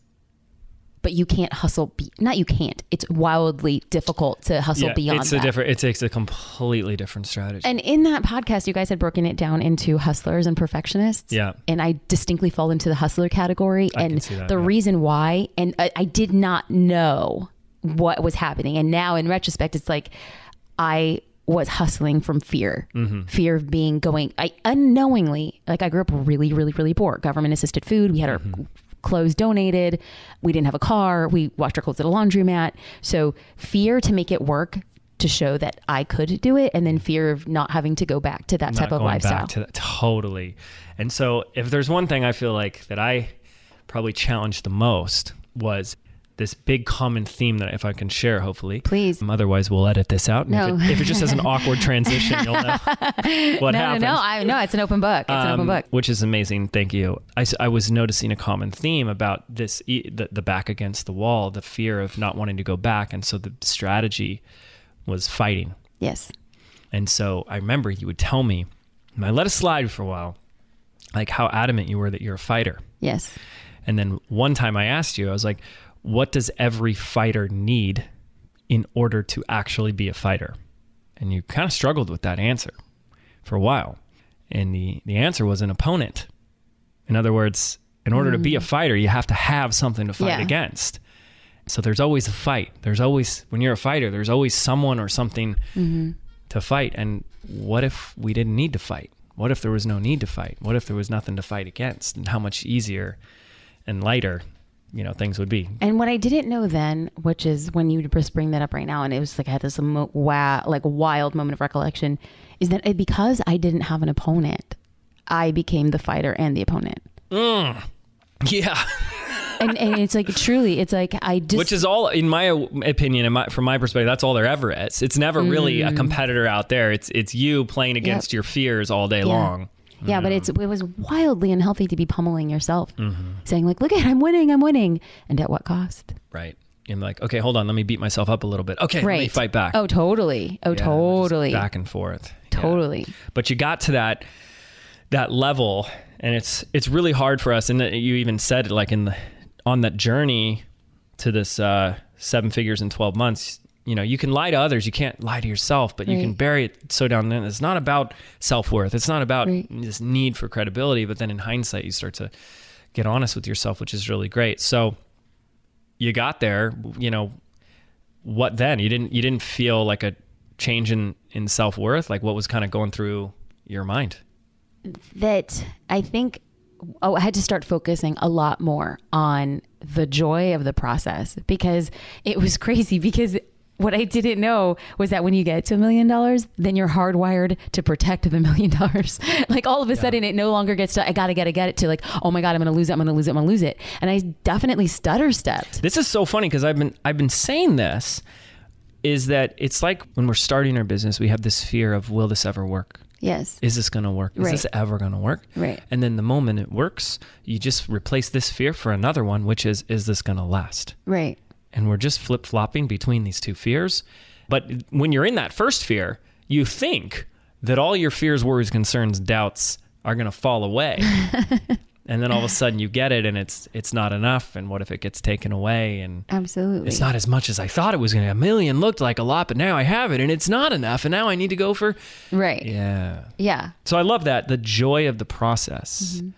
but you can't hustle be- not you can't it's wildly difficult to hustle yeah beyond it's a that. different it takes a completely different strategy. And in that podcast you guys had broken it down into hustlers and perfectionists. Yeah. and i distinctly fall into the hustler category. I and that, the yeah. reason why and I, I did not know what was happening. And now in retrospect it's like i was hustling from fear. Mm-hmm. fear of being going i unknowingly like i grew up really really really poor. Government assisted food. We had our Mm-hmm. clothes donated. We didn't have a car. We washed our clothes at a laundromat. So fear to make it work to show that i could do it and then fear of not having to go back to that not type of lifestyle. to that. Totally. And so if there's one thing i feel like that i probably challenged the most was this big common theme that if i can share hopefully Please. Um, otherwise we'll edit this out and No. if, it, if it just has an awkward transition you'll know what no, happened no, no. I no, it's an open book. It's an open Um, book. which is amazing. Thank you. I, I was noticing a common theme about this the, the back against the wall, the fear of not wanting to go back. And so the strategy was fighting. Yes. And so I remember you would tell me, and I let it slide for a while, like how adamant you were that you're a fighter. Yes. And then one time I asked you, I was like, what does every fighter need in order to actually be a fighter? And you kind of struggled with that answer for a while. And the, the answer was an opponent. In other words, in order to be a mm. fighter, you have to have something to fight Yeah. against. So there's always a fight. There's always, when you're a fighter, there's always someone or something mm-hmm. to fight. And what if we didn't need to fight? What if there was no need to fight? What if there was nothing to fight against? And how much easier and lighter, you know, things would be. And what I didn't know then, which is when you just bring that up right now, and it was like I had this mo- wow, like wild moment of recollection, is that it, because I didn't have an opponent, I became the fighter and the opponent. Yeah. And, and it's like truly, it's like I just Which is all, in my opinion, in my, from my perspective, that's all there ever is. It's never really Mm. a competitor out there. It's it's you playing against your fears all day long. Yeah, but it's it was wildly unhealthy to be pummeling yourself, Mm-hmm. saying like, "Look at, I'm winning, I'm winning," and at what cost? Right. And like, okay, hold on, let me beat myself up a little bit. Okay, let me Right. fight back. Oh, totally. Oh, Yeah, totally. Back and forth. Yeah. Totally. but you got to that that level and it's it's really hard for us and you even said it like in the on that journey to this uh seven figures in 12 months you know you can lie to others. You can't lie to yourself but you can bury it so down in it's not about self-worth. It's not about Right. this need for credibility but then in hindsight you start to get honest with yourself which is really great. So you got there you know what then? You didn't you didn't feel like a change in in self-worth? Like what was kind of going through your mind? that I think oh, I had to start focusing a lot more on the joy of the process because it was crazy because what I didn't know was that when you get to a million dollars, then you're hardwired to protect the million dollars. like all of a sudden, it no longer gets to, I gotta get it, get it to like, oh my God, I'm gonna lose it, I'm gonna lose it, I'm gonna lose it. And I definitely stutter stepped. This is so funny because I've been I've been saying this is that it's like when we're starting our business, we have this fear of will this ever work? Yes. Is this going to work? Is Right. this ever going to work? Right. And then the moment it works, you just replace this fear for another one, which is is this going to last? Right. And we're just flip flopping between these two fears. But when you're in that first fear, you think that all your fears, worries, concerns, doubts are going to fall away. and then all of a sudden you get it and it's it's not enough and what if it gets taken away and Absolutely. it's not as much as I thought it was going to. A million looked like a lot, but now I have it and it's not enough and now I need to go for right. yeah. Yeah. So I love that the joy of the process. Mm-hmm.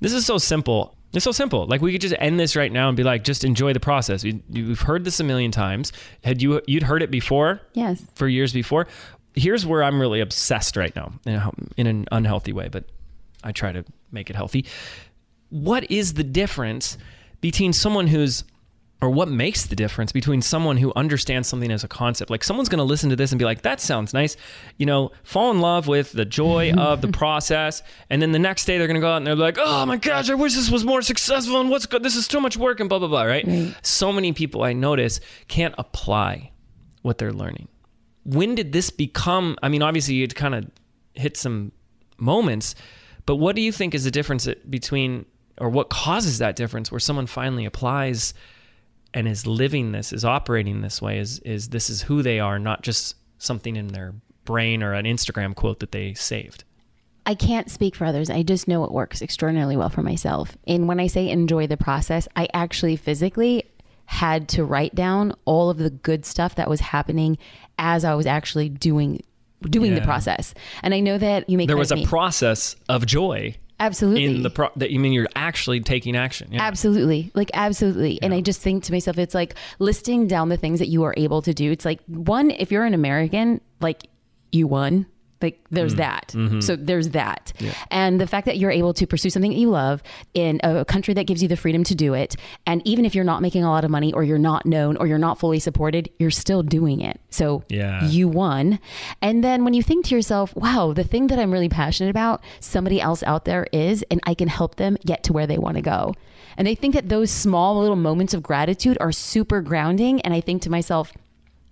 This is so simple. It's so simple. Like we could just end this right now and be like, just enjoy the process. You, you've heard this a million times. Had you you'd heard it before Yes. for years before? Here's where I'm really obsessed right now in, a, in an unhealthy way, but I try to make it healthy. What is the difference between someone who's or what makes the difference between someone who understands something as a concept. Like someone's going to listen to this and be like that sounds nice. You know fall in love with the joy of the process and then the next day they're going to go out and they're like oh my gosh i wish this was more successful and what's good this is too much work and blah blah blah right, so many people i notice can't apply what they're learning. When did this become i mean obviously you'd kind of hit some moments but what do you think is the difference between or what causes that difference where someone finally applies and is living this is operating this way is is this is who they are not just something in their brain or an instagram quote that they saved I can't speak for others. I just know it works extraordinarily well for myself. And when I say enjoy the process, I actually physically had to write down all of the good stuff that was happening as I was actually doing doing the process. And I know that you make there was a me. process of joy absolutely in the pro that you mean you're actually taking action yeah Absolutely. Like absolutely. And I just think to myself, it's like listing down the things that you are able to do. It's like one, if you're an American, like you won. Like there's mm. that. Mm-hmm. So there's that. And the fact that you're able to pursue something that you love in a country that gives you the freedom to do it. And even if you're not making a lot of money or you're not known or you're not fully supported, you're still doing it. So Yeah. you won. And then when you think to yourself, wow, the thing that I'm really passionate about, somebody else out there is, and I can help them get to where they want to go. And I think that those small little moments of gratitude are super grounding. And I think to myself,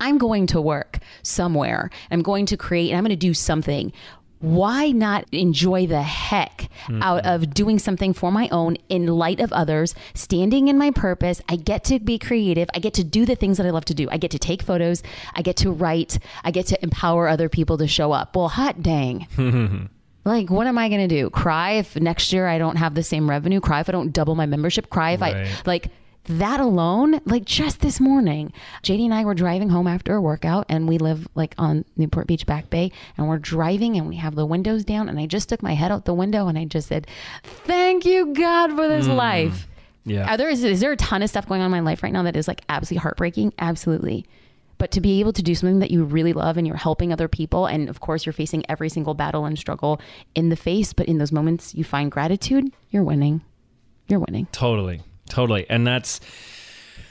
I'm going to work somewhere. I'm going to create I'm going to do something. Why not enjoy the heck out mm-hmm. of doing something for my own in light of others, standing in my purpose? I get to be creative. I get to do the things that I love to do. I get to take photos. I get to write. I get to empower other people to show up. Well, hot dang. Like, what am I going to do? Cry if next year I don't have the same revenue? Cry if I don't double my membership? Cry if I, like, that alone, like just this morning, JD and I were driving home after a workout and we live like on Newport Beach Back Bay and we're driving and we have the windows down and I just took my head out the window and I just said, thank you God for this mm. life. yeah Are there, is, is there a ton of stuff going on in my life right now that is like absolutely heartbreaking? Absolutely. But to be able to do something that you really love and you're helping other people, and of course, you're facing every single battle and struggle in the face, but in those moments you find gratitude, you're winning. You're winning. Totally, totally, and that's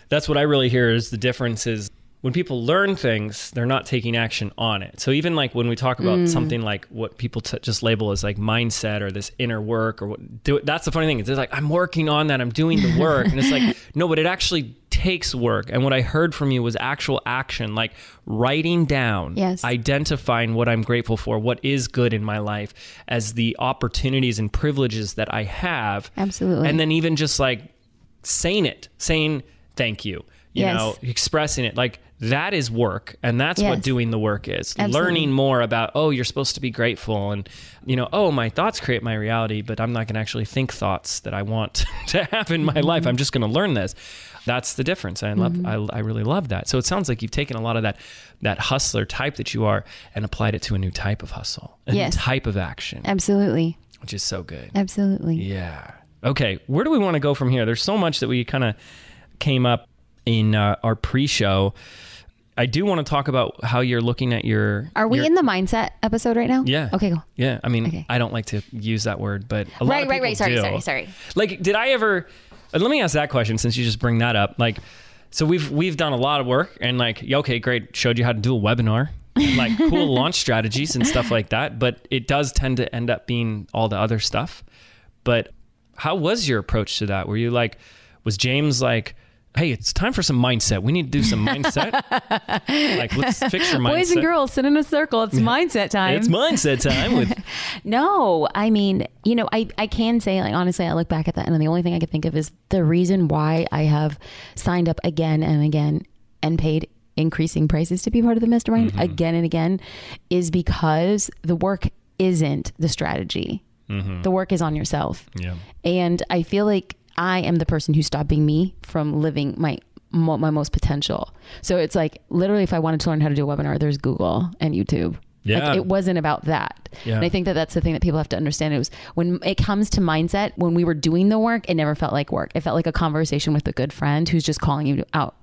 that's what I really hear is the difference is when people learn things, they're not taking action on it. So even like when we talk about mm. something like what people t- just label as like mindset or this inner work or what, do that's the funny thing. It's like I'm working on that, I'm doing the work, and it's like no, but it actually takes work. And what I heard from you was actual action, like writing down, Yes. identifying what I'm grateful for, what is good in my life, as the opportunities and privileges that I have, Absolutely. and then even just like saying it, saying thank you, you Yes. know, expressing it like that is work. And that's what doing the work is. Absolutely. Learning more about, oh, you're supposed to be grateful. And, you know, oh, my thoughts create my reality, but I'm not going to actually think thoughts that I want to have in my Mm-hmm. life. I'm just going to learn this. That's the difference. I love, I, I really love that. So it sounds like you've taken a lot of that, that hustler type that you are and applied it to a new type of hustle, a Yes. new type of action, Absolutely. which is so good. Absolutely. Yeah. Okay. Where do we want to go from here? There's so much that we kind of came up in uh, our pre-show. I do want to talk about how you're looking at your. Are we your- in the mindset episode right now? Yeah. Okay, go. Yeah, I mean, Okay. I don't like to use that word, but a lot Right, of right, people right. Sorry, do. sorry, sorry. Like, did I ever? uh, Let me ask that question since you just bring that up. Like, so we've we've done a lot of work and like, okay, great, showed you how to do a webinar, and, like cool launch strategies and stuff like that. But it does tend to end up being all the other stuff. But how was your approach to that? Were you like, was James like? Hey, it's time for some mindset. We need to do some mindset. like, let's fix your mindset. Boys and girls, sit in a circle. It's mindset time. It's mindset time with No, I mean, you know, I, I can say, like, honestly, I look back at that, and the only thing I can think of is the reason why I have signed up again and again and paid increasing prices to be part of the mastermind mm-hmm. again and again is because the work isn't the strategy. Mm-hmm. The work is on yourself. yeah. And I feel like I am the person who's stopping me from living my mo- my most potential. So it's like literally, if I wanted to learn how to do a webinar, there's Google and YouTube. Yeah. Like, it wasn't about that. Yeah. And I think that that's the thing that people have to understand. It was when it comes to mindset, when we were doing the work, it never felt like work. It felt like a conversation with a good friend who's just calling you out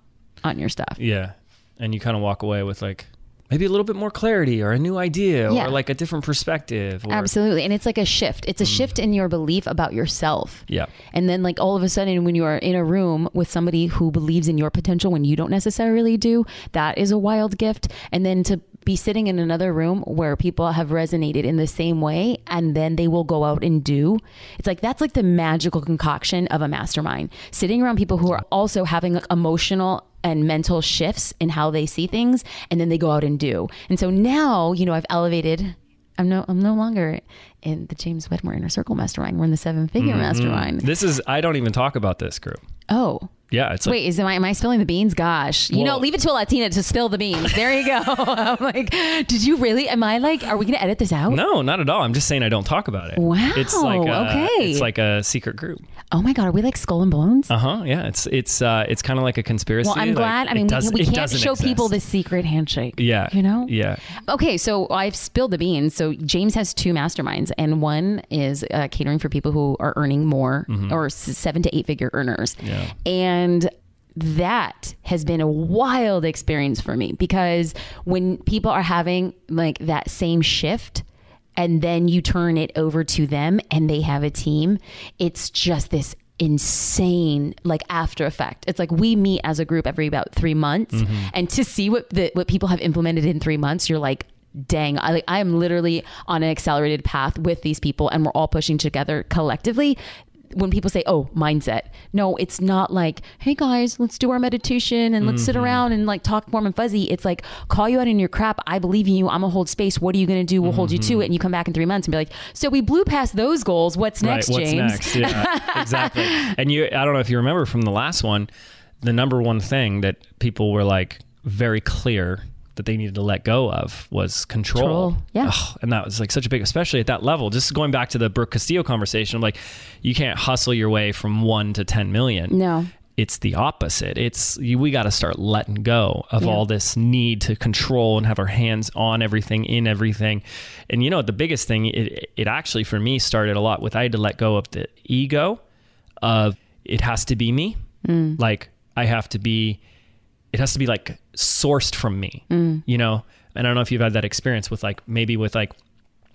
on your stuff. Yeah. And you kind of walk away with like maybe a little bit more clarity or a new idea Yeah. or like a different perspective. Or, Absolutely. And it's like a shift. It's a mm. shift in your belief about yourself. Yeah. And then, like, all of a sudden, when you are in a room with somebody who believes in your potential when you don't necessarily do, that is a wild gift. And then to be sitting in another room where people have resonated in the same way and then they will go out and do, it's like that's like the magical concoction of a mastermind. Sitting around people who are also having like emotional and mental shifts in how they see things and then they go out and do. And so now, you know, I've elevated I'm no I'm no longer in the James Wedmore Inner Circle Mastermind. We're in the seven figure mm-hmm. mastermind. This is, I don't even talk about this group. Oh. Yeah. It's like, Wait, is am I, am I spilling the beans? Gosh, you know, leave it to a Latina to spill the beans. There you go. I'm like, did you really? Am I like, are we going to edit this out? no, not at all. I'm just saying I don't talk about it. Wow, It's like, a, okay. it's like a secret group. Oh my God, are we like skull and bones? Uh huh. Yeah. It's, it's, uh, it's kind of like a conspiracy. well, I'm like, glad. I mean, we, does- we can't show people the secret handshake. Yeah. You know? Yeah. Okay, so I've spilled the beans. So James has two masterminds, and one is uh, catering for people who are earning more or seven to eight figure earners. Mm-hmm. Yeah. And that has been a wild experience for me because when people are having like that same shift and then you turn it over to them and they have a team, it's just this insane like after effect. It's like we meet as a group every about 3 months mm-hmm. and to see what the what people have implemented in 3 months, you're like dang I, like, I am literally on an accelerated path with these people and we're all pushing together collectively when people say oh mindset no it's not like hey guys let's do our meditation and let's sit mm-hmm. around and like talk warm and fuzzy it's like call you out in your crap i believe in you i'm gonna hold space what are you gonna do we'll hold you to it mm-hmm. and you come back in three months and be like so we blew past those goals what's next. What's james next? Yeah. exactly. And you, I don't know if you remember from the last one, the number one thing that people were like very clear that they needed to let go of was control. Control, yeah. And that was like such a big, especially at that level. Just going back to the Brooke Castillo conversation, I'm like, you can't hustle your way from one to 10 million. no It's the opposite. It's you, we got to start letting go of Yeah. all this need to control and have our hands on everything, in everything. And you know, the biggest thing, it, it actually for me started a lot with I had to let go of the ego of it has to be me. Mm. Like I have to be, it has to be like sourced from me, mm. you know? And I don't know if you've had that experience with like, maybe with like,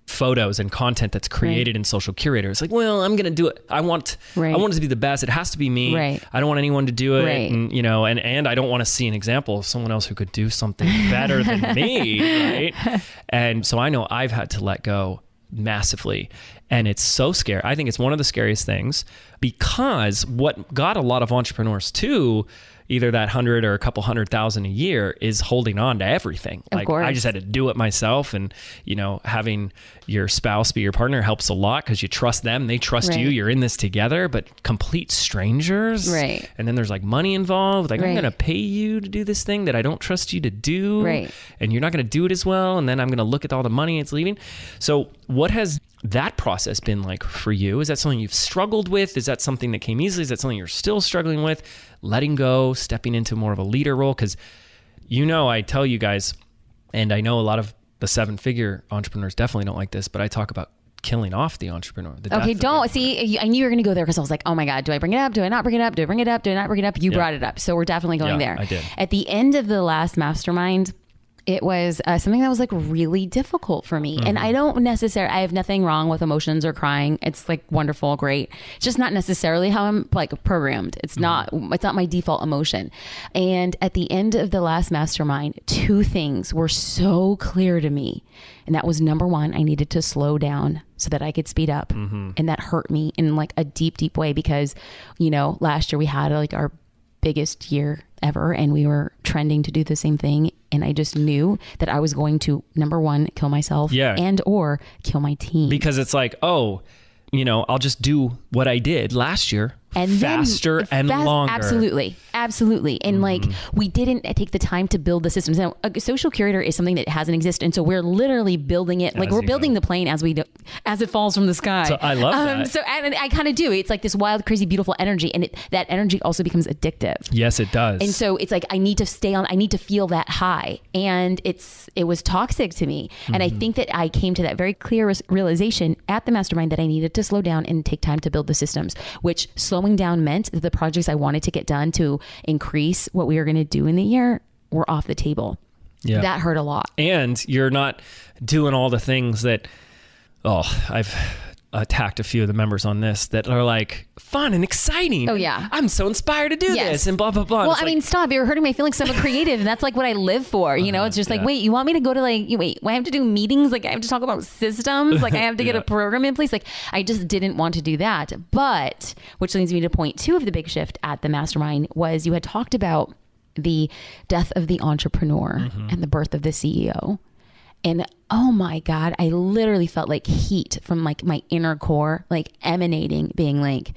photos and content that's created in social curator it's like well i'm gonna do it i want Right. i want it to be the best it has to be me Right. i don't want anyone to do it Right. and you know and and i don't want to see an example of someone else who could do something better than me right and so i know i've had to let go massively and it's so scary i think it's one of the scariest things because what got a lot of entrepreneurs to either that hundred or a couple hundred thousand a year is holding on to everything. Of like i just had to do it myself. And you know having your spouse be your partner helps a lot because you trust them. They trust you. Right. you're in this together but complete strangers. Right. and then there's like money involved. Like i'm gonna pay you to do this thing that i don't trust you to do. Right. and you're not gonna do it as well. And then i'm gonna look at all the money it's leaving. So what has that process been like for you? Is that something you've struggled with? Is that something that came easily? Is that something you're still struggling with letting go stepping into more of a leader role because you know i tell you guys and i know a lot of the seven figure entrepreneurs definitely don't like this but i talk about killing off the entrepreneur. The Okay, death of the don't see. I knew you were going to go there because I was like, oh my god, do I bring it up? Do I not bring it up? Do I bring it up? Do I not bring it up? You brought it up, so we're definitely going Yeah, there. I did. At the end of the last mastermind, it was uh, something that was like really difficult for me, and Mm-hmm. I don't necessarily. I have nothing wrong with emotions or crying. It's like wonderful, great. It's just not necessarily how I'm like programmed. It's Mm-hmm. not. It's not my default emotion. And at the end of the last mastermind, two things were so clear to me. And that was number one, I needed to slow down so that I could speed up. Mm-hmm. And that hurt me in like a deep, deep way because, you know, last year we had like our biggest year ever and we were trending to do the same thing. And I just knew that I was going to, number one, kill myself Yeah. and or kill my team. because it's like, oh, you know, I'll just do what I did last year and then- faster and fast- longer. Absolutely, absolutely. And mm-hmm. like we didn't take the time to build the systems. Now, a social curator is something that hasn't existed, and so we're literally building it. Like As we're building the plane as we do, as it falls from the sky. So I love um, that. So and I kind of do. It's like this wild, crazy, beautiful energy, and it, that energy also becomes addictive. Yes, it does. And so it's like I need to stay on. I need to feel that high, and it's it was toxic to me. And I mm-hmm. think that I came to that very clear realization at the mastermind that I needed to slow down and take time to build the systems. Which slowing down meant the projects I wanted to get done to increase what we were going to do in the year were off the table. Yeah. That hurt a lot. and you're not doing all the things that oh i've attacked a few of the members on this that are like fun and exciting Oh, yeah. i'm so inspired to do Yes. this and blah blah blah Well, I like, mean, stop! You're hurting my feelings. I'm a creative, and that's like what I live for. You know, it's just like, Uh-huh. wait, you want me to go to like, you wait, I have to do meetings, like I have to talk about systems, like I have to get a program in place. Like I just didn't want to do that. But which leads me to point two of the big shift at the mastermind was you had talked about the death of the entrepreneur Mm-hmm. and the birth of the CEO. And oh my God, I literally felt like heat from like my inner core, like emanating, being like,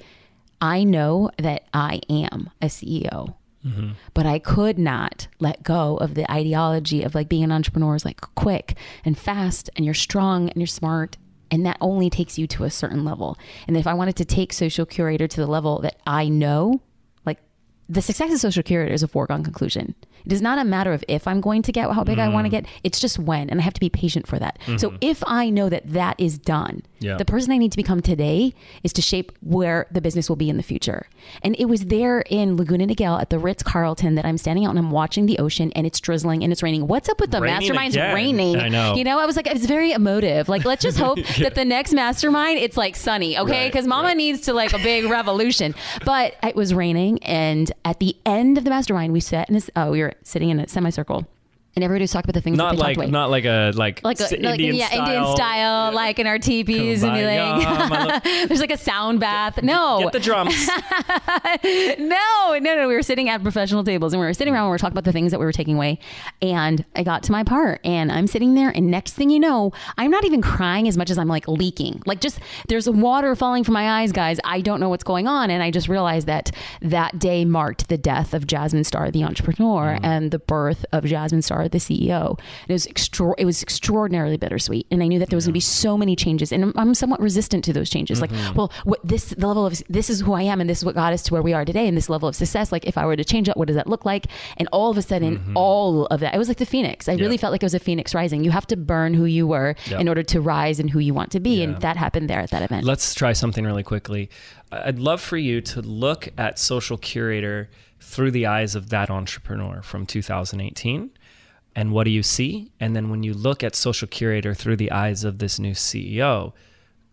I know that I am a CEO, mm-hmm. but I could not let go of the ideology of like being an entrepreneur is like quick and fast and you're strong and you're smart. And that only takes you to a certain level. And if I wanted to take social curator to the level that I know, like the success of social curator is a foregone conclusion. It is not a matter of if I'm going to get how big I want to mm. get. It's just when, and I have to be patient for that. So mm-hmm. if I know that that is done, Yeah. the person I need to become today is to shape where the business will be in the future. And it was there in Laguna Niguel at the Ritz Carlton that I'm standing out and I'm watching the ocean and it's drizzling and it's raining. What's up with the Raining masterminds again. raining? I know. You know, I was like, it's very emotive. Like, let's just hope that the next mastermind it's like sunny, okay? Right, Because Mama right. needs to like a big revolution. But it was raining, and at the end of the mastermind, we sat in this. Oh, we were sitting in a semicircle, and everybody was talking about the things not that they like talked about not like a like, like, a, s- like Indian yeah, style. Indian style, like in our teepees and Kumbaya, oh my like, there's like a sound bath. No, Get the drums. no, no, no. We were sitting at professional tables and we were sitting around and we were talking about the things that we were taking away. And I got to my part and I'm sitting there and next thing you know, I'm not even crying as much as I'm like leaking. Like just there's water falling from my eyes, guys. I don't know what's going on. And I just realized that that day marked the death of Jasmine Star, the entrepreneur, mm. and the birth of Jasmine Star, the CEO. It was extra- it was extraordinarily bittersweet. And I knew that there was going to be so many changes. And I'm, I'm somewhat resistant to those changes. Like, mm-hmm. well, what this the level of this is who I am and this is what got us to where we are today and this level of success. Like if I were to change that, what does that look like? And all of a sudden, mm-hmm. all of that, it was like the phoenix. I really felt like it was a phoenix rising. You have to burn who you were Yeah. in order to rise and who you want to be. Yeah. And that happened there at that event. Let's try something really quickly. I'd love for you to look at Social Curator through the eyes of that entrepreneur from 2018. And what do you see? And then when you look at Social Curator through the eyes of this new CEO,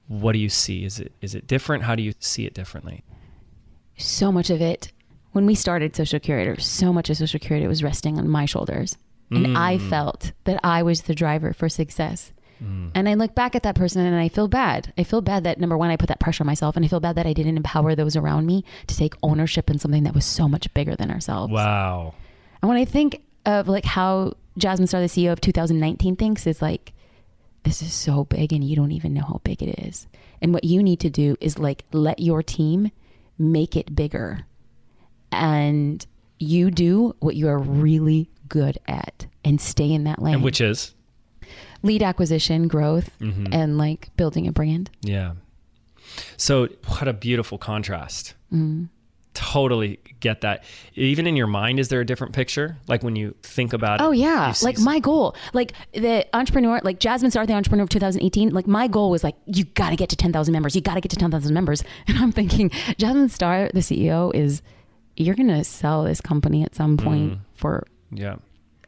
what do you see? Is it is it different? How do you see it differently? so much of it when we started social curator so much of social curator was resting on my shoulders and i mm. felt that i was the driver for success mm. and i look back at that person and i feel bad i feel bad that number one i put that pressure on myself and i feel bad that i didn't empower those around me to take ownership in something that was so much bigger than ourselves Wow. and when I think of like how Jasmine Star, the CEO of 2019, thinks is like, this is so big and you don't even know how big it is. And what you need to do is like let your team make it bigger. And you do what you are really good at and stay in that lane. And which is lead acquisition, growth, and like building a brand. Yeah. So what a beautiful contrast. Mm. Totally get that. Even in your mind, is there a different picture? Like when you think about it. Oh yeah, like my goal, like the entrepreneur, like Jasmine started the entrepreneur of 2018. Like my goal was like, you got to get to 10,000 members. You got to get to 10,000 members. And I'm thinking, Jasmine Star, the CEO, is you're gonna sell this company at some point mm. for yeah.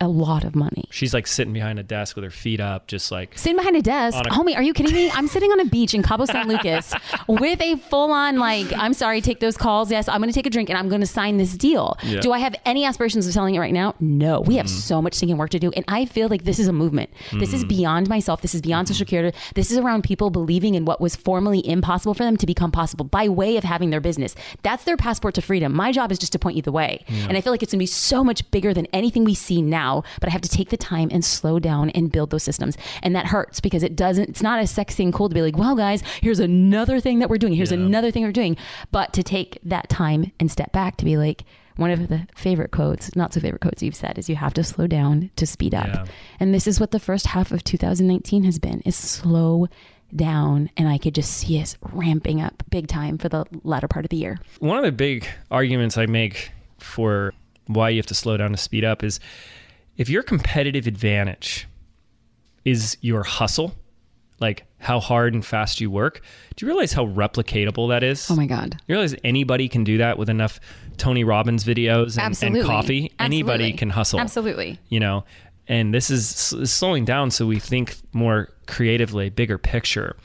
A lot of money. She's like sitting behind a desk with her feet up, just like Sitting behind a desk, a- homie, are you kidding me? I'm sitting on a beach in Cabo San Lucas with a full on like, I'm sorry, take those calls. Yes, I'm going to take a drink and I'm going to sign this deal. Yeah. Do I have any aspirations of selling it right now? No. We have mm-hmm. so much thinking work to do, and I feel like this is a movement. This is mm-hmm. beyond myself. This is beyond social mm-hmm. security. This is around people believing in what was formerly impossible for them to become possible by way of having their business. That's their passport to freedom. My job is just to point you the way, and I feel like it's going to be so much bigger than anything we see now. But I have to take the time and slow down and build those systems, and that hurts because it doesn't. It's not as sexy and cool to be like, "Well, guys, here's another thing that we're doing. Here's Yeah. another thing we're doing." But to take that time and step back to be like. One of the favorite quotes, not so favorite quotes you've said, is you have to slow down to speed up. Yeah. And this is what the first half of 2019 has been: is slow down, and I could just see us ramping up big time for the latter part of the year. one of the big arguments I make for why you have to slow down to speed up is if your competitive advantage is your hustle, like how hard and fast you work, do you realize how replicatable that is? Oh my god! You realize anybody can do that with enough Tony Robbins videos and, and Absolutely. coffee? Anybody can hustle. Absolutely. You know, and this is s- slowing down so we think more creatively, bigger picture.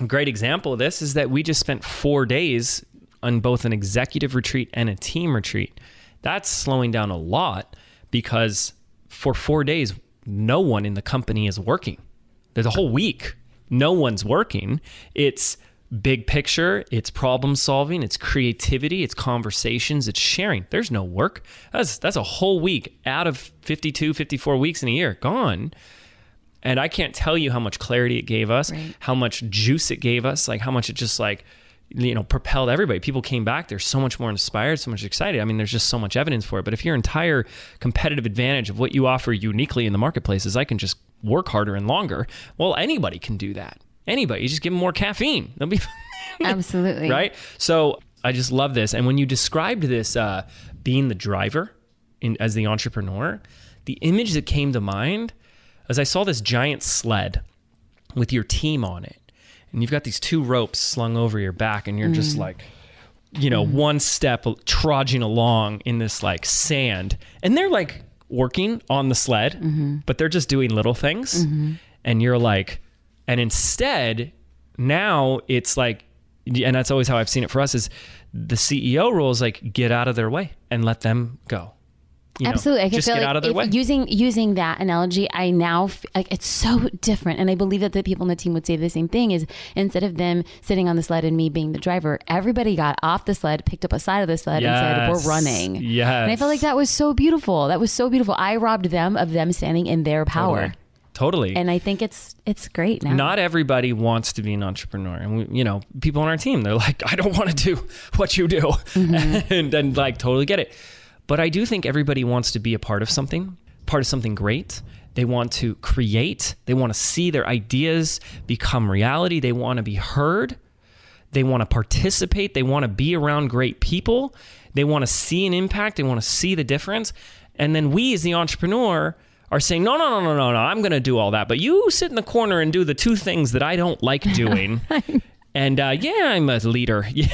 A great example of this is that we just spent four days on both an executive retreat and a team retreat. That's slowing down a lot because for four days, no one in the company is working. There's a whole week, no one's working. It's big picture, it's problem solving, it's creativity, it's conversations, it's sharing. There's no work. That's that's a whole week out of 52, 54 weeks in a year gone. And I can't tell you how much clarity it gave us, Right. how much juice it gave us, like how much it just like you know propelled everybody. People came back, they're so much more inspired, so much excited. I mean, there's just so much evidence for it. But if your entire competitive advantage of what you offer uniquely in the marketplace is I can just work harder and longer, well, anybody can do that. Anybody, you just give them more caffeine. They'll be Absolutely. right? So I just love this. And when you described this uh, being the driver in, as the entrepreneur, the image that came to mind as I saw this giant sled with your team on it, and you've got these two ropes slung over your back, and you're just mm. like, you know, mm. one step trudging along in this like sand, and they're like working on the sled, mm-hmm. but they're just doing little things, mm-hmm. and you're like, and instead, now it's like, and that's always how I've seen it for us is the CEO role is like get out of their way and let them go. You know, Absolutely, I can just feel get like out of their if- way. using using that analogy. I now f- like it's so different, and I believe that the people in the team would say the same thing. Is instead of them sitting on the sled and me being the driver, everybody got off the sled, picked up a side of the sled, and said, "We're running." Yes. and I felt like that was so beautiful. That was so beautiful. I robbed them of them standing in their power, Totally. Totally. and I think it's it's great now. not everybody wants to be an entrepreneur and we, you know people on our team they're like i don't want to do what you do Mm-hmm. and then like totally get it but i do think everybody wants to be a part of something part of something great. They want to create. They want to see their ideas become reality. They want to be heard. They want to participate. They want to be around great people. They want to see an impact. They want to see the difference. And then we as the entrepreneur are saying no no no no no no. I'm going to do all that. But you sit in the corner and do the two things that i don't like doing. and uh, yeah i'm a leader. Yeah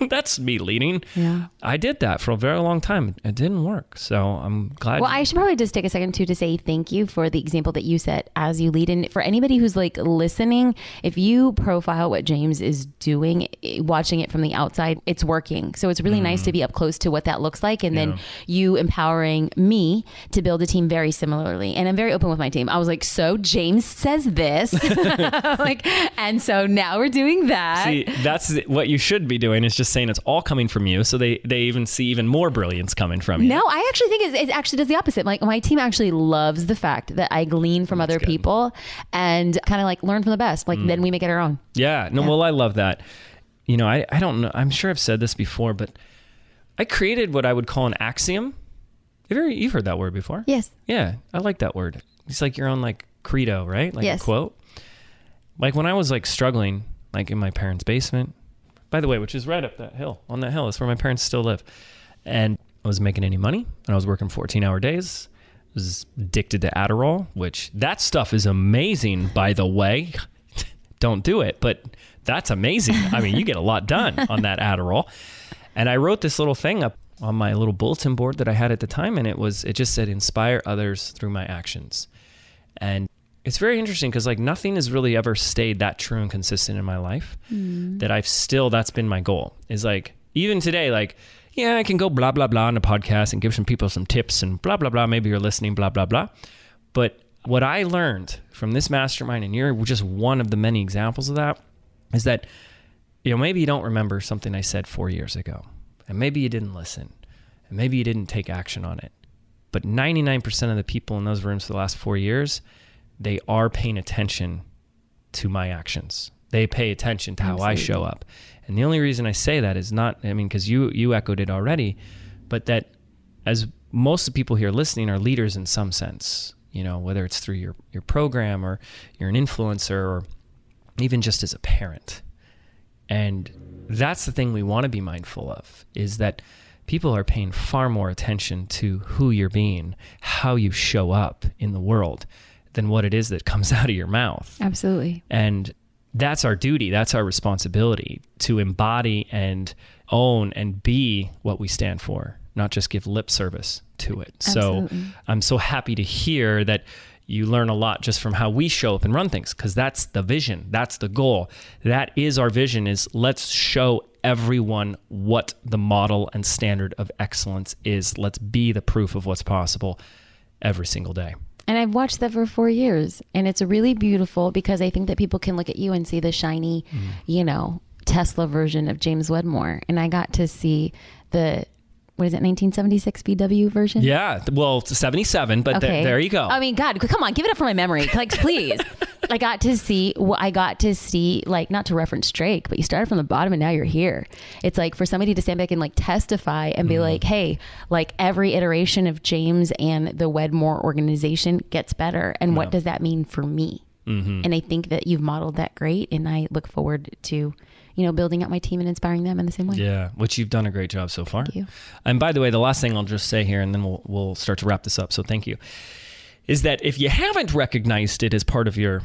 that's me leading Yeah. i did that for a very long time it didn't work so i'm glad Well, I should probably just take a second too to say thank you for the example that you set as you lead. And for anybody who's like listening, if you profile what James is doing, watching it from the outside, it's working. So it's really nice to mm. be up close to what that looks like. And Yeah. then you empowering me to build a team very similarly. And I'm very open with my team. I was like, so James says this. like, and so now we're doing that. See, that's what you should be doing is just saying it's all coming from you so they, they even see even more brilliance coming from you. No, I actually think it, it actually does the opposite. Like my team actually loves the fact that I glean from other good. people and kind of like learn from the best. Like mm. then we make it our own. Yeah. No, well, I love that. You know, I, I don't know. I'm sure I've said this before, but I created what I would call an axiom. Have you ever, you've heard that word before? Yes. Yeah. I like that word. It's like your own like credo, right? Like Yes. a quote. Like when I was like struggling, like in my parents' basement, by the way, which is right up that hill. On that hill, that's where my parents still live. And I wasn't making any money, and I was working 14 hour days. I was addicted to Adderall, which that stuff is amazing, by the way. Don't do it, but that's amazing. I mean, you get a lot done on that Adderall. And I wrote this little thing up on my little bulletin board that I had at the time, and it was it just said inspire others through my actions. And it's very interesting because like nothing has really ever stayed that true and consistent in my life mm. that I've still that's been my goal. Is like even today like yeah I can go blah blah blah on a podcast and give some people some tips and blah blah blah maybe you're listening blah blah blah. But what I learned from this mastermind and you're just one of the many examples of that is that you know maybe you don't remember something I said 4 years ago and maybe you didn't listen and maybe you didn't take action on it. But 99% of the people in those rooms for the last 4 years they are paying attention to my actions. They pay attention to how I show up. And the only reason I say that is not I mean cuz you you echoed it already, but that as most of the people here listening are leaders in some sense, you know, whether it's through your your program or you're an influencer or even just as a parent. And that's the thing we want to be mindful of is that people are paying far more attention to who you're being, how you show up in the world than what it is that comes out of your mouth. Absolutely. And that's our duty, that's our responsibility to embody and own and be what we stand for, not just give lip service to it. Absolutely. So I'm so happy to hear that you learn a lot just from how we show up and run things because that's the vision, that's the goal. That is our vision is let's show everyone what the model and standard of excellence is. Let's be the proof of what's possible every single day. And I've watched that for four years. And it's really beautiful because I think that people can look at you and see the shiny, Mm-hmm. you know, Tesla version of James Wedmore. And I got to see the, what is it, 1976 VW version? Yeah, well, it's 77, but th- there you go. I mean, God, come on, give it up for my memory. Like, please. I got to see, I got to see, like, not to reference Drake, but you started from the bottom and now you're here. It's like for somebody to stand back and like testify and Mm-hmm. be like, hey, like every iteration of James and the Wedmore organization gets better. And what does that mean for me? Mm-hmm. And I think that you've modeled that great. And I look forward to, you know, building up my team and inspiring them in the same way. Yeah, which you've done a great job so far. Thank you. And by the way, the last thing I'll just say here, and then we'll we'll start to wrap this up. So thank you. Is that if you haven't recognized it as part of your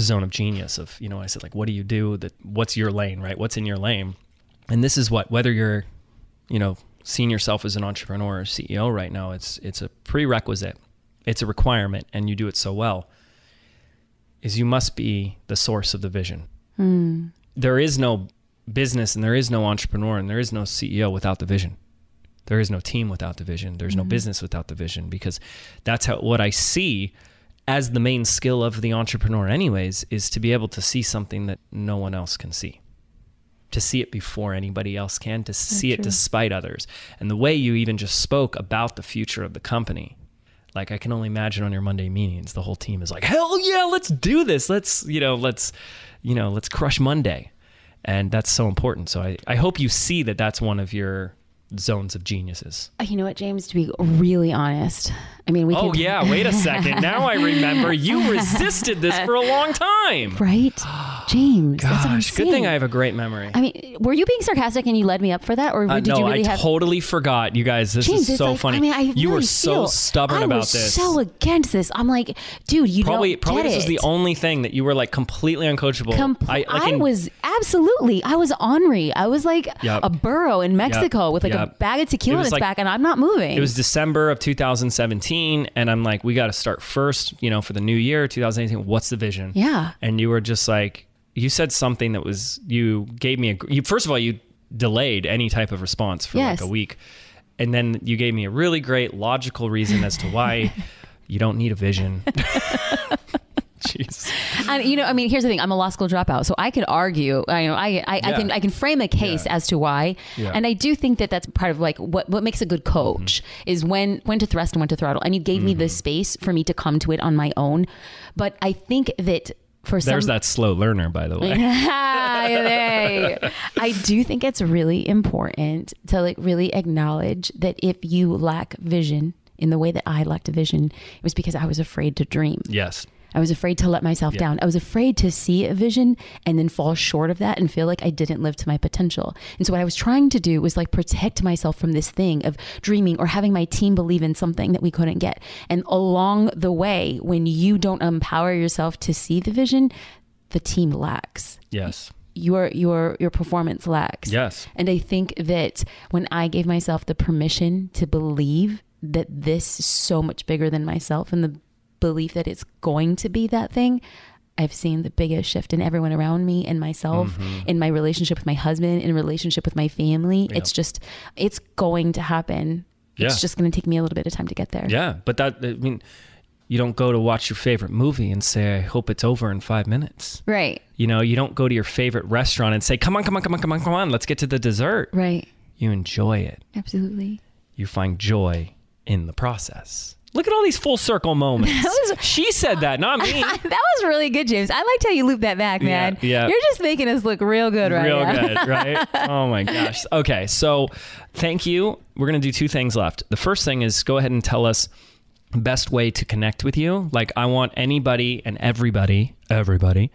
zone of genius of you know I said like what do you do that what's your lane right what's in your lane and this is what whether you're you know seeing yourself as an entrepreneur or CEO right now it's it's a prerequisite it's a requirement and you do it so well is you must be the source of the vision hmm. There is no business and there is no entrepreneur and there is no CEO without the vision. There is no team without the vision. There's no mm-hmm. business without the vision because that's how what I see as the main skill of the entrepreneur anyways is to be able to see something that no one else can see. To see it before anybody else can, to see it true. despite others. And the way you even just spoke about the future of the company. Like I can only imagine on your Monday meetings, the whole team is like, "Hell yeah, let's do this. Let's, you know, let's, you know, let's crush Monday." And that's so important. So I, I hope you see that that's one of your zones of geniuses. Uh, You know what, James, to be really honest, I mean, we Oh can. yeah, wait a second. Now I remember you resisted this for a long time. Right? James. Gosh, good thing. I have a great memory. I mean, were you being sarcastic and you led me up for that, or Uh, did no, you really I have? totally forgot. You guys, this James, is so like, funny. I mean, I you were so stubborn I about was this. So against this, I'm like, dude, you probably, don't probably this was it. the only thing that you were like completely uncoachable. Compl- I, I, like in- was absolutely. I was ornery. I was like Yep. a burro in Mexico with like a bag of tequila in its like- back, and I'm not moving. It was December of 2017, and I'm like, we got to start first, you know, for the new year, 2018. What's the vision? yeah. And you were just like, you said something that was, you gave me a, you, first of all, you delayed any type of response for Yes. like a week. And then you gave me a really great logical reason as to why you don't need a vision. Jeez. And you know, I mean, here's the thing: I'm a law school dropout, so I could argue. I you know, I I, I can I can frame a case Yeah. as to why, Yeah. and I do think that that's part of like what what makes a good coach Mm-hmm. is when when to thrust and when to throttle. And you gave me the space for me to come to it on my own, but I think that for some There's that slow learner, by the way. I do think it's really important to like really acknowledge that if you lack vision in the way that I lacked a vision, it was because I was afraid to dream. Yes. I was afraid to let myself Yeah. down. I was afraid to see a vision and then fall short of that and feel like I didn't live to my potential. And so what I was trying to do was like protect myself from this thing of dreaming or having my team believe in something that we couldn't get. And along the way, when you don't empower yourself to see the vision, the team lacks Yes. your your your performance lacks. Yes. And I think that when I gave myself the permission to believe that this is so much bigger than myself and the belief that it's going to be that thing, I've seen the biggest shift in everyone around me and myself, Mm-hmm. in my relationship with my husband, in relationship with my family. It's just it's going to happen. It's just going to take me a little bit of time to get there. Yeah, but that I mean, you don't go to watch your favorite movie and say, "I hope it's over in five minutes." Right. You know, you don't go to your favorite restaurant and say, "Come on, come on, come on, come on, come on, let's get to the dessert." Right. You enjoy it. Absolutely. You find joy in the process. Look at all these full circle moments. she said that, not me. that was really good, James. I liked how you looped that back, man. yeah. yeah. You're just making us look real good right Real now. good, right? Oh my gosh. Okay, so thank you. We're gonna do two things left. The first thing is go ahead and tell us best way to connect with you. Like I want anybody and everybody, everybody,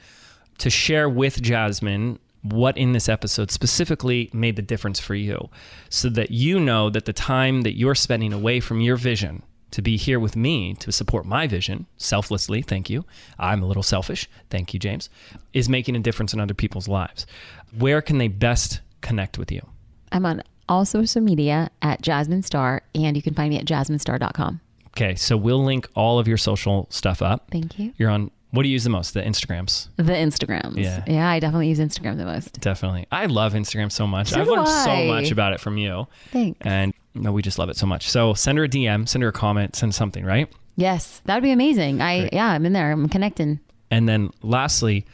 to share with Jasmine what in this episode specifically made the difference for you, so that you know that the time that you're spending away from your vision to be here with me to support my vision selflessly, thank you. I'm a little selfish, thank you, James, is making a difference in other people's lives. Where can they best connect with you? I'm on all social media at Jasmine Star, and you can find me at jasminestar.com. Okay, so we'll link all of your social stuff up. Thank you. You're on, what do you use the most? The Instagrams. The Instagrams. Yeah. Yeah, I definitely use Instagram the most. Definitely. I love Instagram so much. So I've learned so much about it from you. Thanks. And no, we just love it so much. So send her a DM, send her a comment, send something, right? Yes, that would be amazing. I Great. yeah, I'm in there. I'm connecting. And then lastly,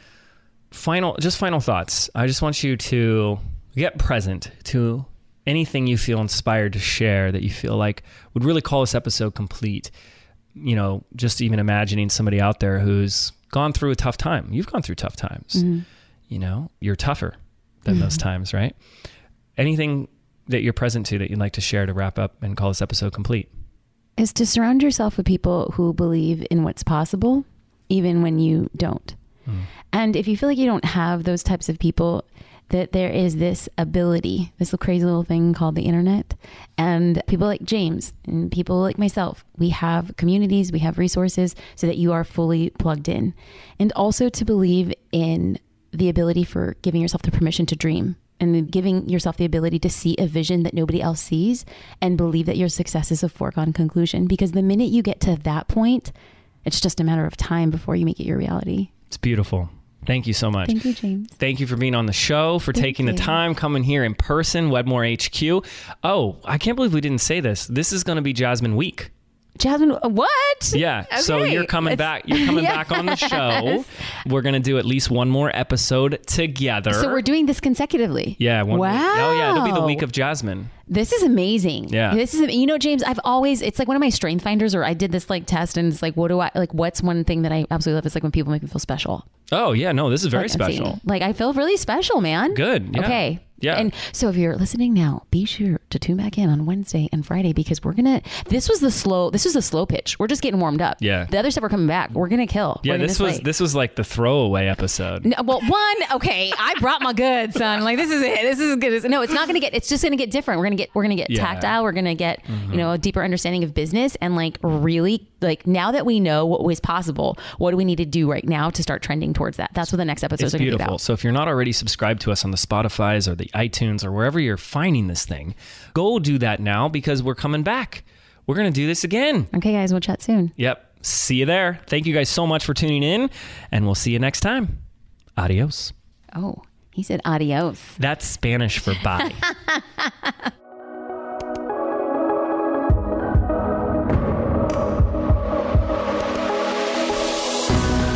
final just final thoughts. I just want you to get present to anything you feel inspired to share that you feel like would really call this episode complete. You know, just even imagining somebody out there who's gone through a tough time. You've gone through tough times. Mm-hmm. You know, you're tougher than those times, right? Anything that you're present to that you'd like to share to wrap up and call this episode complete? Is to surround yourself with people who believe in what's possible, even when you don't. Hmm. And if you feel like you don't have those types of people, that there is this ability, this little crazy little thing called the internet. And people like James and people like myself, we have communities, we have resources so that you are fully plugged in. And also to believe in the ability for giving yourself the permission to dream and giving yourself the ability to see a vision that nobody else sees and believe that your success is a foregone conclusion. Because the minute you get to that point, it's just a matter of time before you make it your reality. It's beautiful. Thank you so much. Thank you, James. Thank you for being on the show, for taking the time, coming here in person, Wedmore HQ. Oh, I can't believe we didn't say this. This is going to be Jasmine Week. Jasmine, uh, what? Yeah. So you're coming It's- back. You're coming back on the show. We're going to do at least one more episode together. So we're doing this consecutively. yeah. One Wow. Oh, yeah. It'll be the week of Jasmine. This is amazing. Yeah. This is you know James, I've always it's like one of my strength finders or I did this like test and it's like what do I like what's one thing that I absolutely love It's like when people make me feel special. Oh, yeah. No, this is very Like, special. Like I feel really special, man. Good. Yeah. Okay. Yeah. And so if you're listening now, be sure to tune back in on Wednesday and Friday because we're gonna. This was the slow. This was the slow pitch. We're just getting warmed up. Yeah. The other stuff we're coming back. We're gonna kill. Yeah. Gonna This was slay. this was like the throwaway episode. No, well, one, okay, I brought my goods, son. Like this is it. This is as good as no. It's not gonna get. It's just gonna get different. We're gonna get. We're gonna get Yeah. tactile. We're gonna get you mm-hmm. know a deeper understanding of business and like really like now that we know what was possible, what do we need to do right now to start trending towards that? That's what the next episodes It's are gonna be beautiful. about. So if you're not already subscribed to us on the Spotify's or the iTunes or wherever you're finding this thing, go do that now because we're coming back. We're going to do this again. Okay, guys, we'll chat soon. Yep. See you there. Thank you guys so much for tuning in, and we'll see you next time. Adios. Oh, he said adios. That's Spanish for bye.